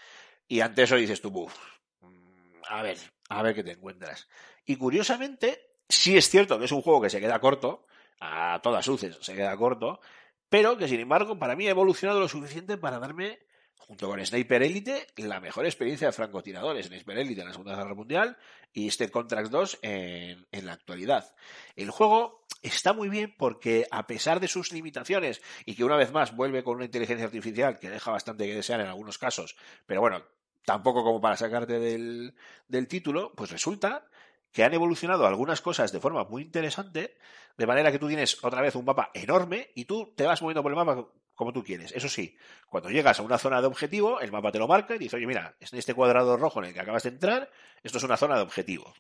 S2: Y ante eso dices tú, "Buf, mm, a ver, a ver qué te encuentras. Y curiosamente, sí es cierto que es un juego que se queda corto, a todas luces se queda corto, pero que sin embargo para mí ha evolucionado lo suficiente para darme junto con Sniper Elite, la mejor experiencia de francotiradores. Sniper Elite en la Segunda Guerra Mundial y este Contract 2 en, en la actualidad. El juego está muy bien porque, a pesar de sus limitaciones, y que una vez más vuelve con una inteligencia artificial que deja bastante que desear en algunos casos, pero bueno, tampoco como para sacarte del, del título, pues resulta que han evolucionado algunas cosas de forma muy interesante, de manera que tú tienes otra vez un mapa enorme y tú te vas moviendo por el mapa como tú quieres. Eso sí, cuando llegas a una zona de objetivo, el mapa te lo marca y dice, oye, mira, en este cuadrado rojo en el que acabas de entrar, esto es una zona de objetivo.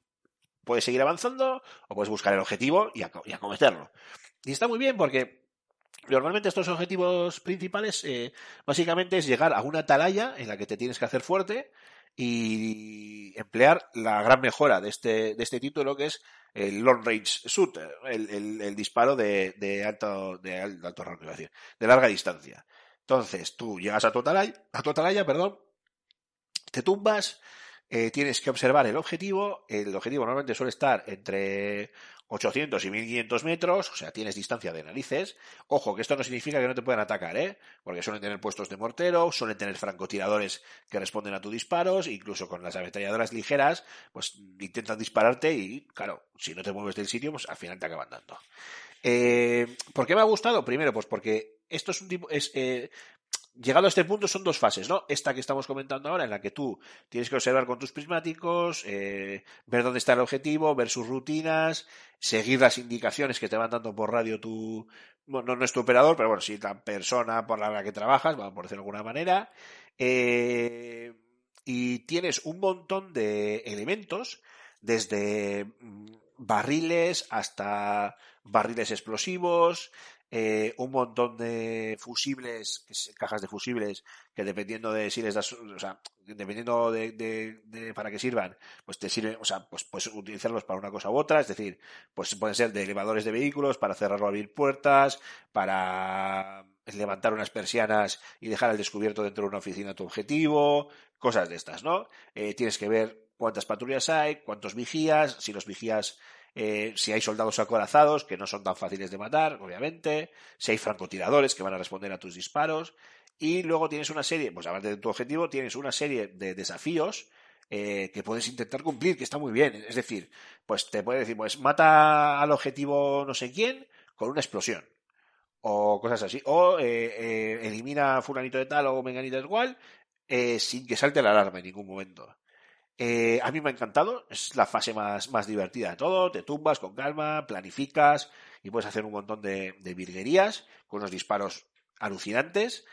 S2: Puedes seguir avanzando o puedes buscar el objetivo y, y acometerlo. Y está muy bien porque normalmente estos objetivos principales eh, básicamente es llegar a una atalaya en la que te tienes que hacer fuerte y emplear la gran mejora de este, de este título que es el long range shoot, el, el- disparo de, alto, de al- de alto rango, de larga distancia. Entonces, tú llegas a tu atalaya, a tu atalaya, perdón, te tumbas, eh, tienes que observar el objetivo. El objetivo normalmente suele estar entre 800 y 1500 metros, o sea, tienes distancia de narices. Ojo, que esto no significa que no te puedan atacar, ¿eh? Porque suelen tener puestos de mortero, suelen tener francotiradores que responden a tus disparos, incluso con las ametralladoras ligeras, pues intentan dispararte y, claro, si no te mueves del sitio, pues al final te acaban dando. Eh, ¿Por qué me ha gustado? Primero, pues porque esto es un tipo, es, eh, llegado a este punto son dos fases, ¿no? Esta que estamos comentando ahora, en la que tú tienes que observar con tus prismáticos, eh, ver dónde está el objetivo, ver sus rutinas, seguir las indicaciones que te van dando por radio tu, bueno, no es tu operador, pero bueno, sí la persona por la que trabajas, por decirlo de alguna manera, eh, y tienes un montón de elementos, desde mm, barriles hasta barriles explosivos, eh, un montón de fusibles, cajas de fusibles, que dependiendo de si les das, o sea, dependiendo de, de- de para qué sirvan, pues te sirven, o sea, pues puedes utilizarlos para una cosa u otra, es decir, pues pueden ser de elevadores de vehículos, para cerrar o abrir puertas, para levantar unas persianas y dejar al descubierto dentro de una oficina tu objetivo, cosas de estas, ¿no? Eh, tienes que ver cuántas patrullas hay, cuántos vigías, si los vigías eh, si hay soldados acorazados, que no son tan fáciles de matar, obviamente, si hay francotiradores que van a responder a tus disparos, y luego tienes una serie, pues aparte de tu objetivo, tienes una serie de desafíos eh, que puedes intentar cumplir, que está muy bien. Es decir, pues te puede decir, pues mata al objetivo no sé quién con una explosión. O cosas así. O eh, elimina fulanito de tal o menganito de igual sin que salte la alarma en ningún momento. Eh, a mí me ha encantado, es la fase más, más divertida de todo, te tumbas con calma, planificas y puedes hacer un montón de, de virguerías con unos disparos alucinantes.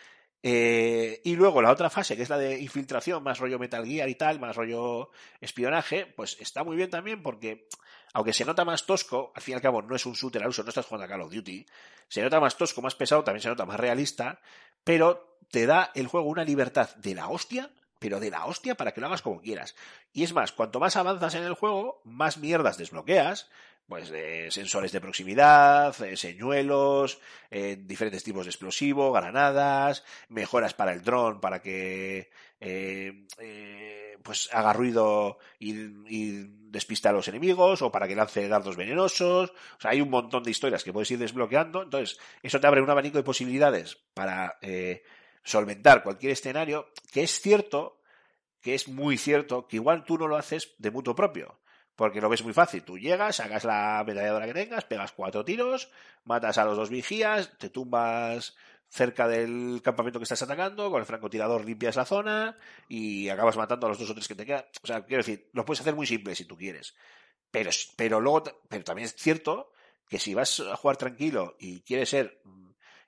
S2: Eh, y luego la otra fase, que es la de infiltración, más rollo Metal Gear y tal, más rollo espionaje, pues está muy bien también porque, aunque se nota más tosco, al fin y al cabo no es un shooter al uso, no estás jugando a Call of Duty, se nota más tosco, más pesado, también se nota más realista, pero te da el juego una libertad de la hostia, pero de la hostia para que lo hagas como quieras. Y es más, cuanto más avanzas en el juego, más mierdas desbloqueas, pues eh, sensores de proximidad, eh, señuelos, eh, diferentes tipos de explosivo, granadas, mejoras para el dron para que pues haga ruido y, despiste a los enemigos o para que lance dardos venenosos. O sea, hay un montón de historias que puedes ir desbloqueando. Entonces, eso te abre un abanico de posibilidades para solventar cualquier escenario, que es cierto, que es muy cierto, que igual tú no lo haces de mutuo propio. Porque lo ves muy fácil. Tú llegas, sacas la ametralladora que tengas, pegas cuatro tiros, matas a los dos vigías, te tumbas cerca del campamento que estás atacando, con el francotirador limpias la zona y acabas matando a los dos o tres que te quedan. O sea, quiero decir, lo puedes hacer muy simple si tú quieres. Pero, pero luego, pero también es cierto que si vas a jugar tranquilo y quieres ser,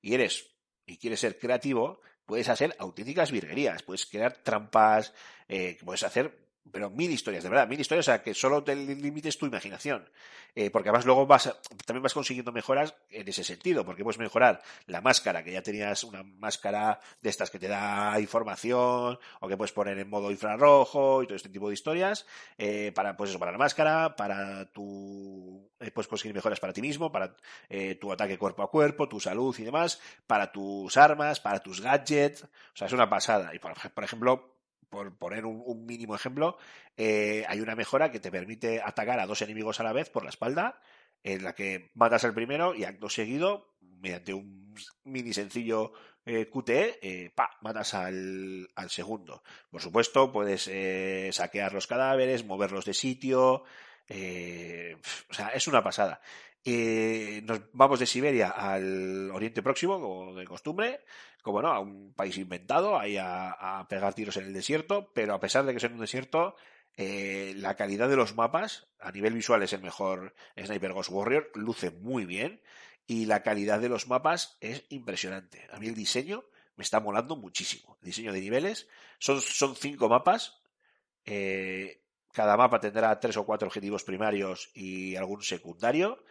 S2: y eres, y quieres ser creativo, puedes hacer auténticas virguerías, puedes crear trampas, eh, puedes hacer pero mil historias, de verdad, mil historias, o sea, que solo te limites tu imaginación. Eh, porque además luego vas, también vas consiguiendo mejoras en ese sentido, porque puedes mejorar la máscara, que ya tenías una máscara de estas que te da información, o que puedes poner en modo infrarrojo y todo este tipo de historias, eh, para, pues eso, para la máscara, para tu, eh, puedes conseguir mejoras para ti mismo, para eh, tu ataque cuerpo a cuerpo, tu salud y demás, para tus armas, para tus gadgets, o sea, es una pasada. Y por, por ejemplo, por poner un, mínimo ejemplo, eh, hay una mejora que te permite atacar a dos enemigos a la vez por la espalda, en la que matas al primero y acto seguido, mediante un mini sencillo eh, QTE, eh, pa, matas al, al segundo. Por supuesto, puedes eh, saquear los cadáveres, moverlos de sitio. o sea, es una pasada. Eh, nos vamos de Siberia al Oriente Próximo, como de costumbre, como no, a un país inventado, ahí a, pegar tiros en el desierto, pero a pesar de que es en un desierto, eh, la calidad de los mapas, a nivel visual es el mejor Sniper Ghost Warrior, luce muy bien, y la calidad de los mapas es impresionante. A mí el diseño me está molando muchísimo. El diseño de niveles, son, son cinco mapas, eh, cada mapa tendrá tres o cuatro objetivos primarios y algún secundario.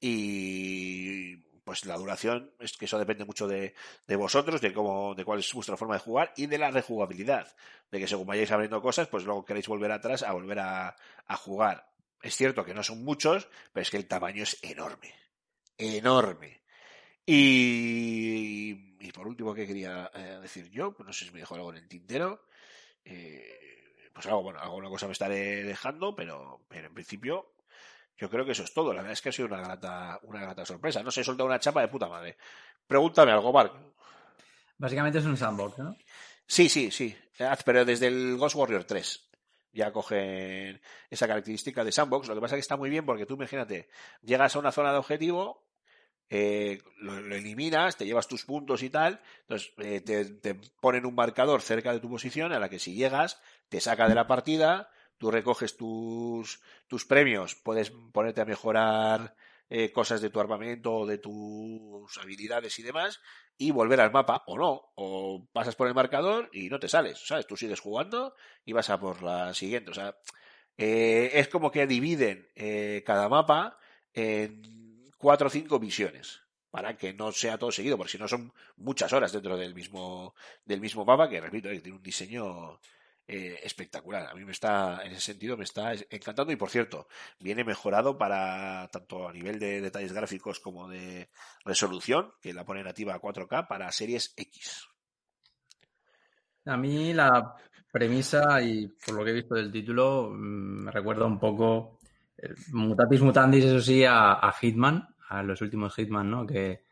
S2: Y pues la duración es que eso depende mucho de, de vosotros, de cómo, de cuál es vuestra forma de jugar y de la rejugabilidad. De que según vayáis abriendo cosas, pues luego queréis volver atrás a volver a, a jugar. Es cierto que no son muchos, pero es que el tamaño es enorme. Enorme. Y, y por último, ¿qué quería eh, decir yo? No sé si me dejó algo en el tintero. Eh, pues algo, bueno, alguna cosa me estaré dejando, pero, pero en principio yo creo que eso es todo. La verdad es que ha sido una grata, una grata sorpresa. No sé, he soltado una chapa de puta madre. Pregúntame algo, Mark.
S3: Básicamente es un sandbox, ¿no?
S2: Sí, sí, sí. Pero desde el Ghost Warrior 3 ya cogen esa característica de sandbox. Lo que pasa es que está muy bien porque tú imagínate, llegas a una zona de objetivo, eh, lo, lo eliminas, te llevas tus puntos y tal, entonces eh, te, te ponen un marcador cerca de tu posición a la que si llegas te saca de la partida, tú recoges tus, tus premios, puedes ponerte a mejorar eh, cosas de tu armamento o de tus habilidades y demás y volver al mapa o no, o pasas por el marcador y no te sales, ¿sabes? Tú sigues jugando y vas a por la siguiente, o sea, eh, es como que dividen eh, cada mapa en cuatro o cinco misiones para que no sea todo seguido, porque si no son muchas horas dentro del mismo del mismo mapa que repito, eh, tiene un diseño eh, espectacular. A mí me está, en ese sentido, me está encantando y por cierto, viene mejorado para tanto a nivel de detalles gráficos como de resolución, que la pone nativa a 4K para series X.
S3: A mí la premisa y por lo que he visto del título mm, me recuerda un poco eh, Mutatis Mutandis, eso sí, a, a Hitman, a los últimos Hitman, ¿no? Que,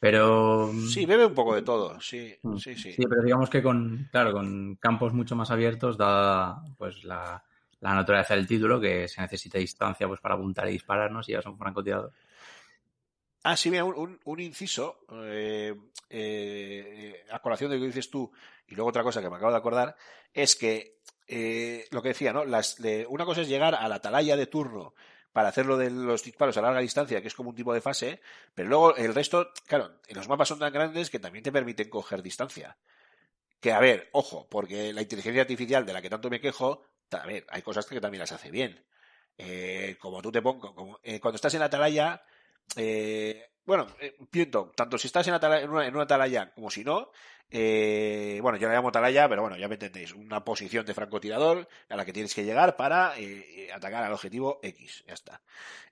S3: pero
S2: Sí, bebe un poco de todo, sí,
S3: Mm.
S2: sí, sí.
S3: Sí, pero digamos que con, claro, con campos mucho más abiertos, dada pues la, la naturaleza del título, que se necesita distancia pues para apuntar y disparar, ¿no? Si ya son francotirador.
S2: Ah, sí, mira, un, un- un inciso, eh, eh, a colación de lo que dices tú, y luego otra cosa que me acabo de acordar, es que eh, lo que decía, ¿no? Las, de- una cosa es llegar a la atalaya de turno para hacerlo de los disparos a larga distancia, que es como un tipo de fase, pero luego el resto, claro, los mapas son tan grandes que también te permiten coger distancia. Que, a ver, ojo, porque la inteligencia artificial de la que tanto me quejo, a ver, hay cosas que también las hace bien. Eh, como tú te pongo, como, eh, cuando estás en la atalaya, eh, bueno, eh, piento, tanto si estás en, atala- en una, en una atalaya como si no, eh, bueno, yo la llamo atalaya, pero bueno, ya me entendéis, una posición de francotirador a la que tienes que llegar para eh, eh, atacar al objetivo X, ya está.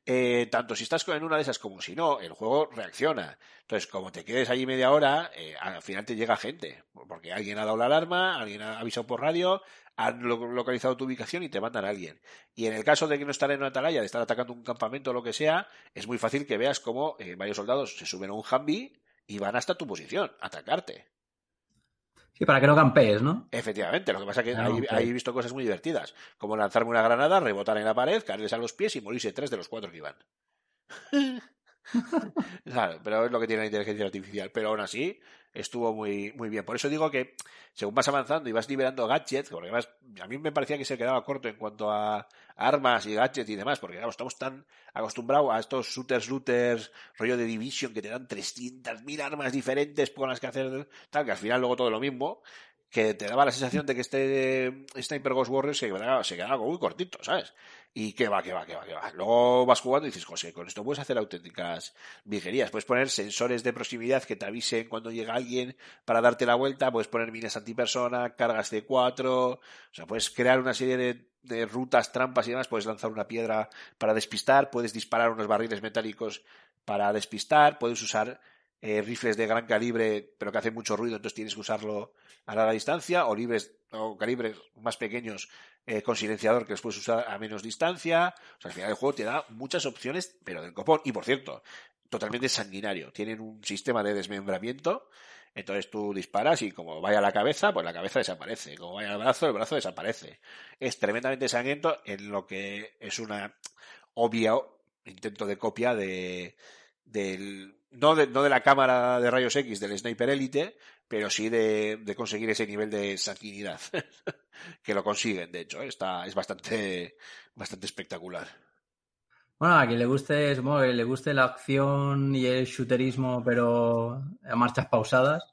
S2: Eh, tanto si estás en una de esas como si no, el juego reacciona. Entonces, como te quedes allí media hora, eh, al final te llega gente, porque alguien ha dado la alarma, alguien ha avisado por radio, han lo- localizado tu ubicación y te mandan a alguien. Y en el caso de que no estar en una atalaya, de estar atacando un campamento o lo que sea, es muy fácil que veas cómo eh, varios soldados se suben a un Humvee y van hasta tu posición a atacarte.
S3: Sí, para que no campees, ¿no?
S2: Efectivamente, lo que pasa es que
S3: Ah,
S2: ahí, ahí he visto cosas muy divertidas, como lanzarme una granada, rebotar en la pared, caerles a los pies y morirse tres de los cuatro que iban. Claro, pero es lo que tiene la inteligencia artificial. Pero aún así, estuvo muy, muy bien. Por eso digo que según vas avanzando y vas liberando gadgets, porque además a mí me parecía que se quedaba corto en cuanto a armas y gadgets y demás, porque claro, estamos tan acostumbrados a estos shooters, looters, rollo de Division, que te dan 300.000 armas diferentes con las que hacer tal, que al final luego todo lo mismo, que te daba la sensación de que este Sniper Ghost Warrior se quedaba, se quedaba muy cortito, ¿sabes? Y que va, que va, que va, que va. Luego vas jugando y dices, José, con esto puedes hacer auténticas virguerías. Puedes poner sensores de proximidad que te avisen cuando llega alguien para darte la vuelta, puedes poner minas antipersona, cargas de cuatro, o sea, puedes crear una serie de, de rutas, trampas y demás, puedes lanzar una piedra para despistar, puedes disparar unos barriles metálicos para despistar, puedes usar eh, rifles de gran calibre, pero que hacen mucho ruido, entonces tienes que usarlo a larga distancia, o libres o calibres más pequeños eh, con silenciador que los puedes usar a menos distancia. O sea, al final el juego te da muchas opciones, pero del copón. Y por cierto, totalmente sanguinario. Tienen un sistema de desmembramiento Entonces tú disparas y como vaya la cabeza, pues la cabeza desaparece. Como vaya al brazo, el brazo desaparece. Es tremendamente sangriento en lo que es una obvia intento de copia de del no de, no de la cámara de rayos X del Sniper Elite, pero sí de, de conseguir ese nivel de sanguinidad que lo consiguen, de hecho, ¿eh? está es bastante bastante espectacular.
S3: Bueno, a quien le guste, supongo que le guste la acción y el shooterismo, pero a marchas pausadas,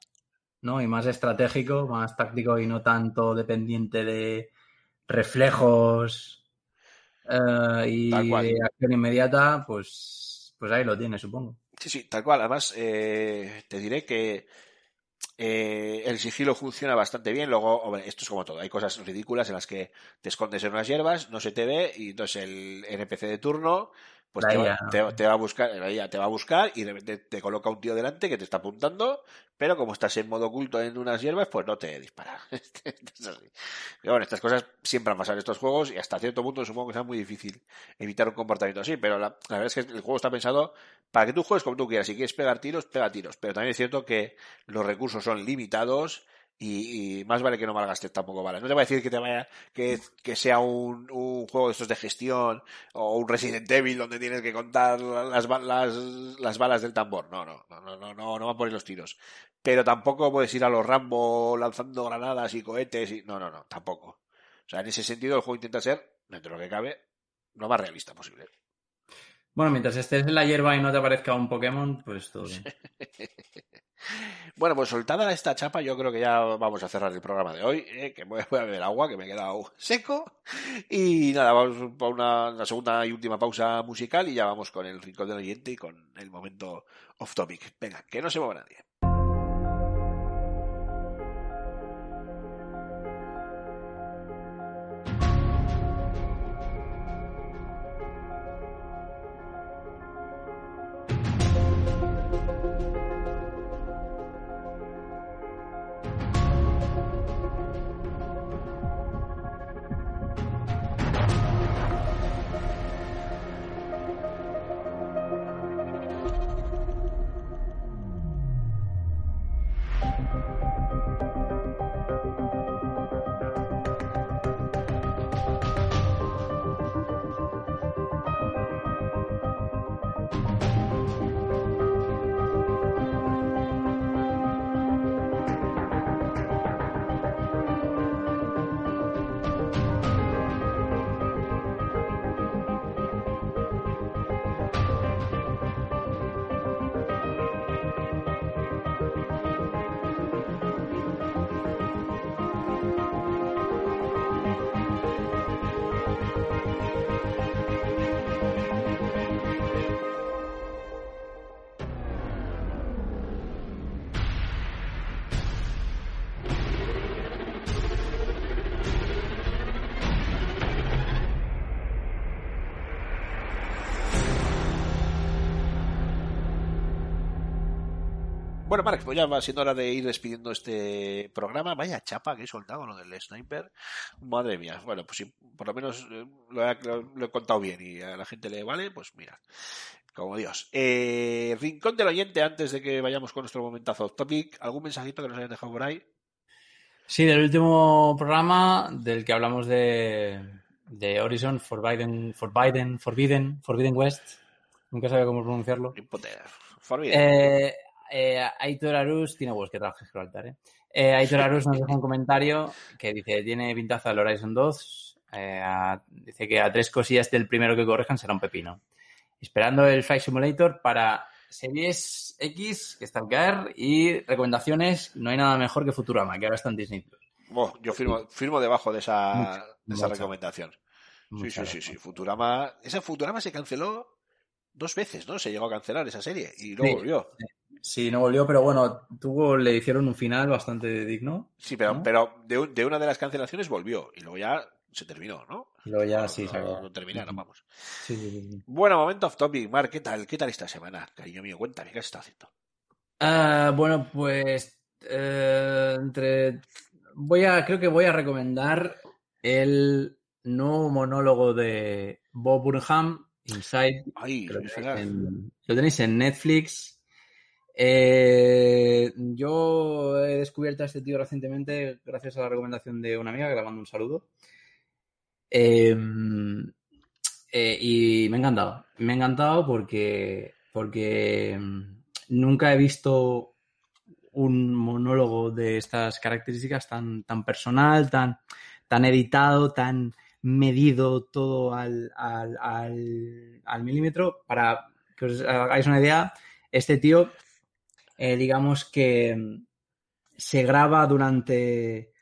S3: ¿no? Y más estratégico, más táctico y no tanto dependiente de reflejos eh, y de acción inmediata, pues, pues ahí lo tiene, supongo.
S2: Sí, sí, tal cual. Además, eh, te diré que eh, el sigilo funciona bastante bien. Luego, esto es como todo. Hay cosas ridículas en las que te escondes en unas hierbas, no se te ve, y entonces el NPC de turno pues te va,
S3: IA,
S2: te-
S3: ¿no?
S2: te va a buscar, te va a buscar y de repente te coloca un tío delante que te está apuntando, pero como estás en modo oculto en unas hierbas, pues no te dispara. Es así. Pero bueno, estas cosas siempre han pasado en estos juegos y hasta cierto punto supongo que sea muy difícil evitar un comportamiento así, pero la, la verdad es que el juego está pensado para que tú juegues como tú quieras. Si quieres pegar tiros, pega tiros. Pero también es cierto que los recursos son limitados y, y más vale que no malgastes tampoco balas. No te voy a decir que te vaya, que, que sea un, un juego de estos de gestión o un Resident Evil donde tienes que contar las, las, las balas del tambor. No, no, no, no, no, no, no van por ahí los tiros. Pero tampoco puedes ir a los Rambo lanzando granadas y cohetes y, no, no, no, tampoco. O sea, en ese sentido el juego intenta ser, dentro de lo que cabe, lo más realista posible.
S3: Bueno, mientras estés en la hierba y no te aparezca un Pokémon, pues todo bien.
S2: Bueno, pues soltada esta chapa, yo creo que ya vamos a cerrar el programa de hoy, eh, que voy a beber agua, que me he quedado seco. Y nada, vamos para una, segunda y última pausa musical y ya vamos con el rincón del oyente y con el momento off topic. Venga, que no se mueva nadie. Bueno, Marc, pues ya va siendo hora de ir despidiendo este programa. Vaya chapa que he soltado lo del sniper. Madre mía. Bueno, pues si por lo menos eh, lo he, lo- lo he contado bien y a la gente le vale, pues mira. Como Dios. Eh, Rincón del oyente, antes de que vayamos con nuestro momentazo topic, ¿algún mensajito que nos hayan dejado por ahí?
S3: Sí, del último programa del que hablamos de, de Horizon Forbidden, Forbidden, Forbidden, Forbidden West. Nunca sabía cómo pronunciarlo.
S2: Forbidden.
S3: Eh, eh, Aitor Arus, tiene huevos que trabajes Gibraltar, ¿eh? Eh, Aitor Arus nos deja un comentario que dice, tiene pintaza el Horizon 2, eh, a- dice que a tres cosillas del primero que corrijan será un pepino. Esperando el Flight Simulator para Series X, que está al caer, y recomendaciones, no hay nada mejor que Futurama, que ahora está en Disney+. Plus.
S2: Oh, yo firmo, firmo debajo de esa, de recomendación. Sí, sí, sí, sí. Futurama. Esa Futurama se canceló dos veces, ¿no? Se llegó a cancelar esa serie y luego
S3: Sí.
S2: volvió.
S3: Sí, no volvió, pero bueno, tuvo, le hicieron un final bastante digno.
S2: Sí, pero,
S3: ¿No?
S2: pero de, un- de una de las cancelaciones volvió y luego ya se terminó, ¿no?
S3: Y luego ya sí,
S2: no,
S3: se acabó.
S2: no terminaron, vamos.
S3: Sí, sí, sí, sí.
S2: Bueno, momento off topic. Mar, ¿qué tal? ¿Qué tal esta semana? Cariño mío, cuéntame, ¿qué has estado haciendo?
S3: Ah, bueno, pues eh, entre voy a creo que voy a recomendar el nuevo monólogo de Bob Burnham, Inside.
S2: Ay,
S3: que Lo tenéis, en, lo tenéis en Netflix. Eh, yo he descubierto a este tío recientemente gracias a la recomendación de una amiga que le mando un saludo. Eh, eh, y me ha encantado. Me ha encantado porque, porque mm, nunca he visto un monólogo de estas características tan, tan personal, tan, tan editado, tan medido todo al, al, al milímetro. Para que os hagáis una idea, este tío, eh, digamos que mm, se graba durante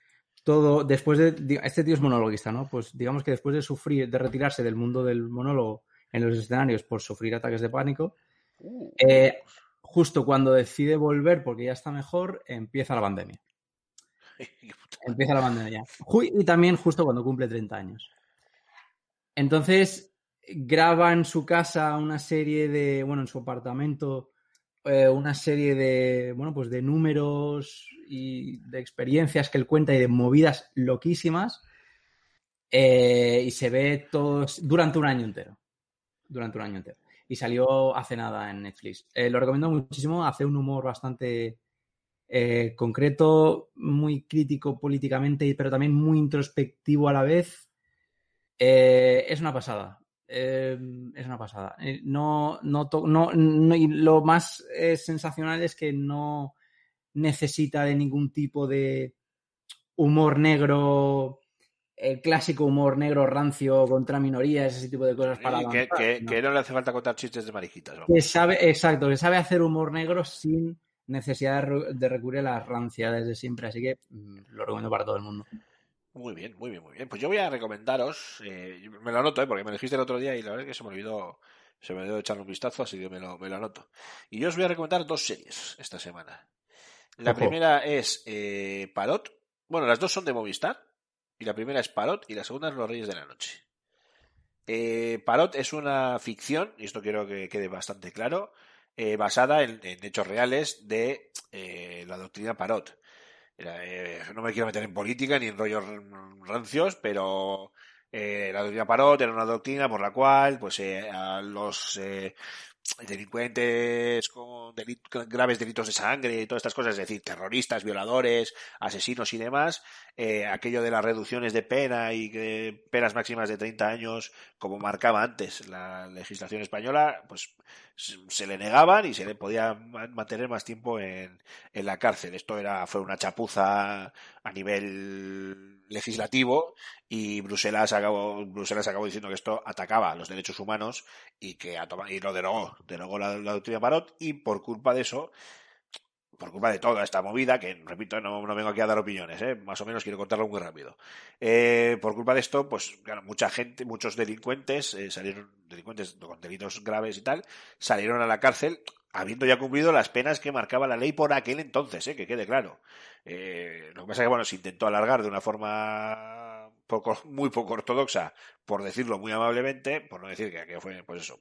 S3: todo, después de, este tío es monologuista, ¿no? Pues digamos que después de sufrir, de retirarse del mundo del monólogo en los escenarios por sufrir ataques de pánico, eh, justo cuando decide volver porque ya está mejor, empieza la pandemia. Empieza la pandemia. Y también justo cuando cumple 30 años. Entonces, graba en su casa una serie de, bueno, en su apartamento, eh, una serie de, bueno, pues de números y de experiencias que él cuenta y de movidas loquísimas. eh, y se ve todo durante un año entero. Durante un año entero. Y salió hace nada en Netflix. Eh, lo recomiendo muchísimo. Hace un humor bastante concreto, muy crítico políticamente, pero también muy introspectivo a la vez. Es una pasada. Eh, es una pasada. Eh, no, no, to- no, no- y lo más eh, sensacional es que no necesita de ningún tipo de humor negro, el clásico humor negro rancio contra minorías, ese tipo de cosas para
S2: que,
S3: avanzar,
S2: que-
S3: ¿no?
S2: que no le hace falta contar chistes de mariquitas. vamos.
S3: que sabe, exacto, que sabe hacer humor negro sin necesidad de, re- de recurrir a las ranciedades de siempre, así que mm, lo recomiendo para todo el mundo.
S2: Muy bien, muy bien, muy bien. Pues yo voy a recomendaros, eh, me lo anoto, eh, porque me lo dijiste el otro día y la verdad es que se me olvidó, se me olvidó echarle un vistazo, así que me lo, me lo anoto. Y yo os voy a recomendar dos series esta semana. La
S3: Ojo.
S2: primera es eh, Parot. Bueno, las dos son de Movistar. Y la primera es Parot y la segunda es Los Reyes de la Noche. Eh, Parot es una ficción, y esto quiero que quede bastante claro, eh, basada en, en hechos reales de eh, la doctrina Parot. Eh, no me quiero meter en política ni en rollos rancios, pero eh, la doctrina Parot era una doctrina por la cual pues eh, a los eh, delincuentes con graves delitos de sangre y todas estas cosas, es decir, terroristas, violadores, asesinos y demás, eh, aquello de las reducciones de pena y que penas máximas de 30 años, como marcaba antes la legislación española, pues se le negaban y se le podía ma- mantener más tiempo en, en la cárcel. Esto era, fue una chapuza a nivel legislativo y Bruselas acabó, Bruselas acabó diciendo que esto atacaba a los derechos humanos y que a y lo derogó, derogó la, la doctrina Parot y por culpa de eso, por culpa de toda esta movida, que repito, no, vengo aquí a dar opiniones, ¿eh? más o menos quiero contarlo muy rápido. Eh, por culpa de esto, pues claro, mucha gente, muchos delincuentes eh, salieron, delincuentes con delitos graves y tal, salieron a la cárcel habiendo ya cumplido las penas que marcaba la ley por aquel entonces, ¿eh? que quede claro. Eh, lo que pasa es que bueno, se intentó alargar de una forma poco, muy poco ortodoxa, por decirlo muy amablemente, por no decir que, que fue, pues eso,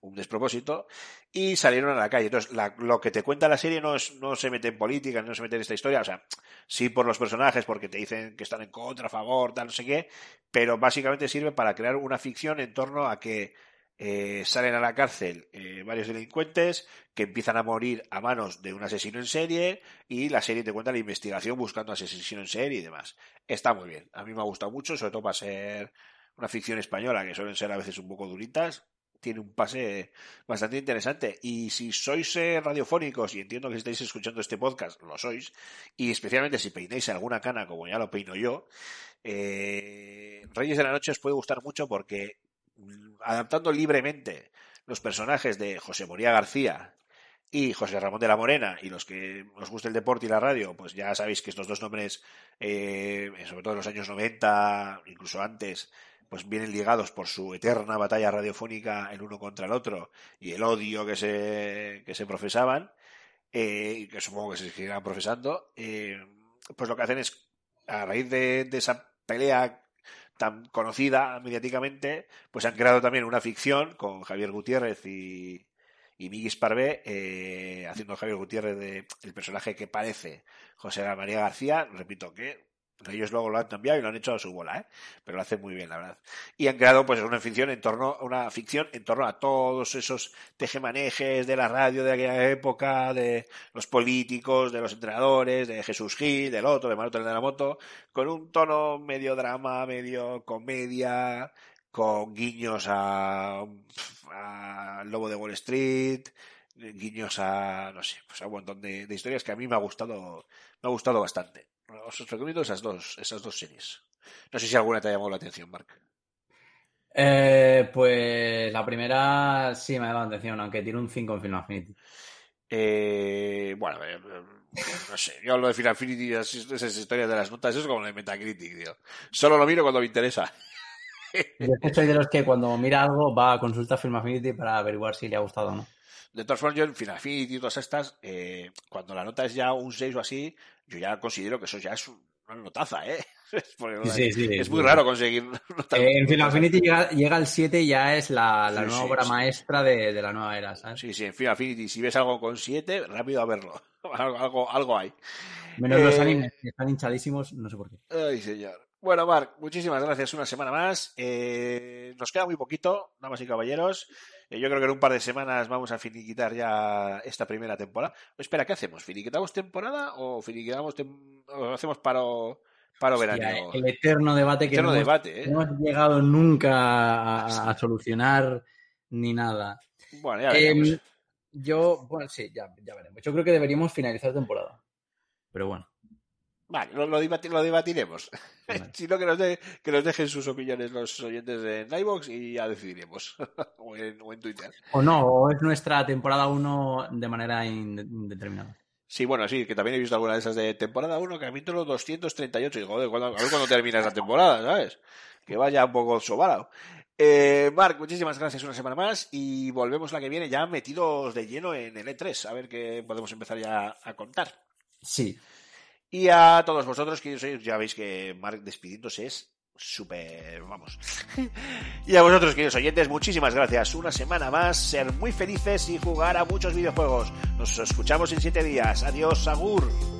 S2: un despropósito, y salieron a la calle. Entonces, lo que te cuenta la serie no, es, no se mete en política, no se mete en esta historia, o sea, sí por los personajes, porque te dicen que están en contra, a favor, tal, no sé qué, pero básicamente sirve para crear una ficción en torno a que eh, salen a la cárcel eh, varios delincuentes que empiezan a morir a manos de un asesino en serie y la serie te cuenta la investigación buscando asesino en serie y demás. Está muy bien. A mí me ha gustado mucho, sobre todo para ser una ficción española, que suelen ser a veces un poco duritas. Tiene un pase bastante interesante. Y si sois eh, radiofónicos, y entiendo que estáis escuchando este podcast, lo sois, y especialmente si peináis alguna cana, como ya lo peino yo, eh, Reyes de la Noche os puede gustar mucho porque mm, adaptando libremente los personajes de José Moría García y José Ramón de la Morena, y los que os guste el deporte y la radio, pues ya sabéis que estos dos nombres, eh, sobre todo en los años 90, incluso antes, pues vienen ligados por su eterna batalla radiofónica el uno contra el otro y el odio que se, que se profesaban, eh, y que supongo que se seguirán profesando, eh, pues lo que hacen es, a raíz de, de esa pelea tan conocida mediáticamente, pues han creado también una ficción con Javier Gutiérrez y, y Miguel Parvé, eh, haciendo Javier Gutiérrez de el personaje que parece José María García, repito que Ellos luego lo han cambiado y lo han hecho a su bola, ¿eh? Pero lo hacen muy bien, la verdad. Y han creado, pues, una ficción en torno, una ficción en torno a todos esos tejemanejes de la radio de aquella época, de los políticos, de los entrenadores, de Jesús Gil, del otro, de Manuel de la Moto, con un tono medio drama, medio comedia, con guiños a, a Lobo de Wall Street, guiños a, no sé, pues a un montón de, de historias que a mí me ha gustado, me ha gustado bastante. Os recomiendo esas dos, esas dos series. No sé si alguna te ha llamado la atención, Mark.
S3: Eh, pues la primera sí me ha llamado la atención, aunque tiene un 5 en Final Affinity.
S2: Eh, bueno, eh, no sé, yo hablo de Final Affinity, esas, esas historias de las notas, eso es como de Metacritic, tío. Solo lo miro cuando me interesa.
S3: Yo es que soy de los que cuando mira algo va a consulta Film Affinity para averiguar si le ha gustado o no.
S2: De todas formas, yo en Final Affinity y todas estas, eh, cuando la nota es ya un 6 o así, yo ya considero que eso ya es una notaza, ¿eh? Porque
S3: Sí, sí,
S2: es
S3: sí.
S2: muy raro conseguir.
S3: Eh, en Final Affinity llega, llega al 7 y ya es la, nueva obra maestra de, de la nueva era, ¿sabes?
S2: Sí, sí, en Final Affinity, si ves algo con 7, rápido a verlo. Algo, algo, algo hay.
S3: Menos los
S2: Eh,
S3: animes que están hinchadísimos, no sé por qué.
S2: Ay, señor. Bueno, Marc, muchísimas gracias una semana más. Eh, nos queda muy poquito, damas y caballeros. Eh, yo creo que en un par de semanas vamos a finiquitar ya esta primera temporada. Espera, ¿qué hacemos? ¿Finiquitamos temporada o finiquitamos tem- o hacemos paro, paro
S3: Hostia,
S2: veraniego?
S3: el eterno debate que
S2: Eterno
S3: no, hemos,
S2: debate, ¿eh?
S3: no hemos llegado nunca a, a solucionar ni nada.
S2: Bueno, ya veremos.
S3: Em, yo, bueno, sí, ya, ya veremos. Yo creo que deberíamos finalizar temporada. Pero bueno.
S2: Vale, lo, lo debati- lo debatiremos.
S3: Vale.
S2: si no, que nos, de- que nos dejen sus opiniones los oyentes en iVoox y ya decidiremos. o, en, o en Twitter.
S3: O no, o es nuestra temporada 1 de manera inde- indeterminada.
S2: Sí, bueno, sí, que también he visto alguna de esas de temporada 1, capítulo 238. Y joder, ¿cuándo- a ver cuándo termina esa temporada, ¿sabes? Que vaya un poco sobarao. Eh, Marc, muchísimas gracias una semana más y volvemos la que viene ya metidos de lleno en el E3, a ver qué podemos empezar ya a contar.
S3: Sí.
S2: Y a todos vosotros, que sois, ya veis que Marc despidiéndose es súper, vamos. y a vosotros, queridos oyentes, muchísimas gracias. Una semana más, ser muy felices y jugar a muchos videojuegos. Nos escuchamos en siete días. Adiós, Agur.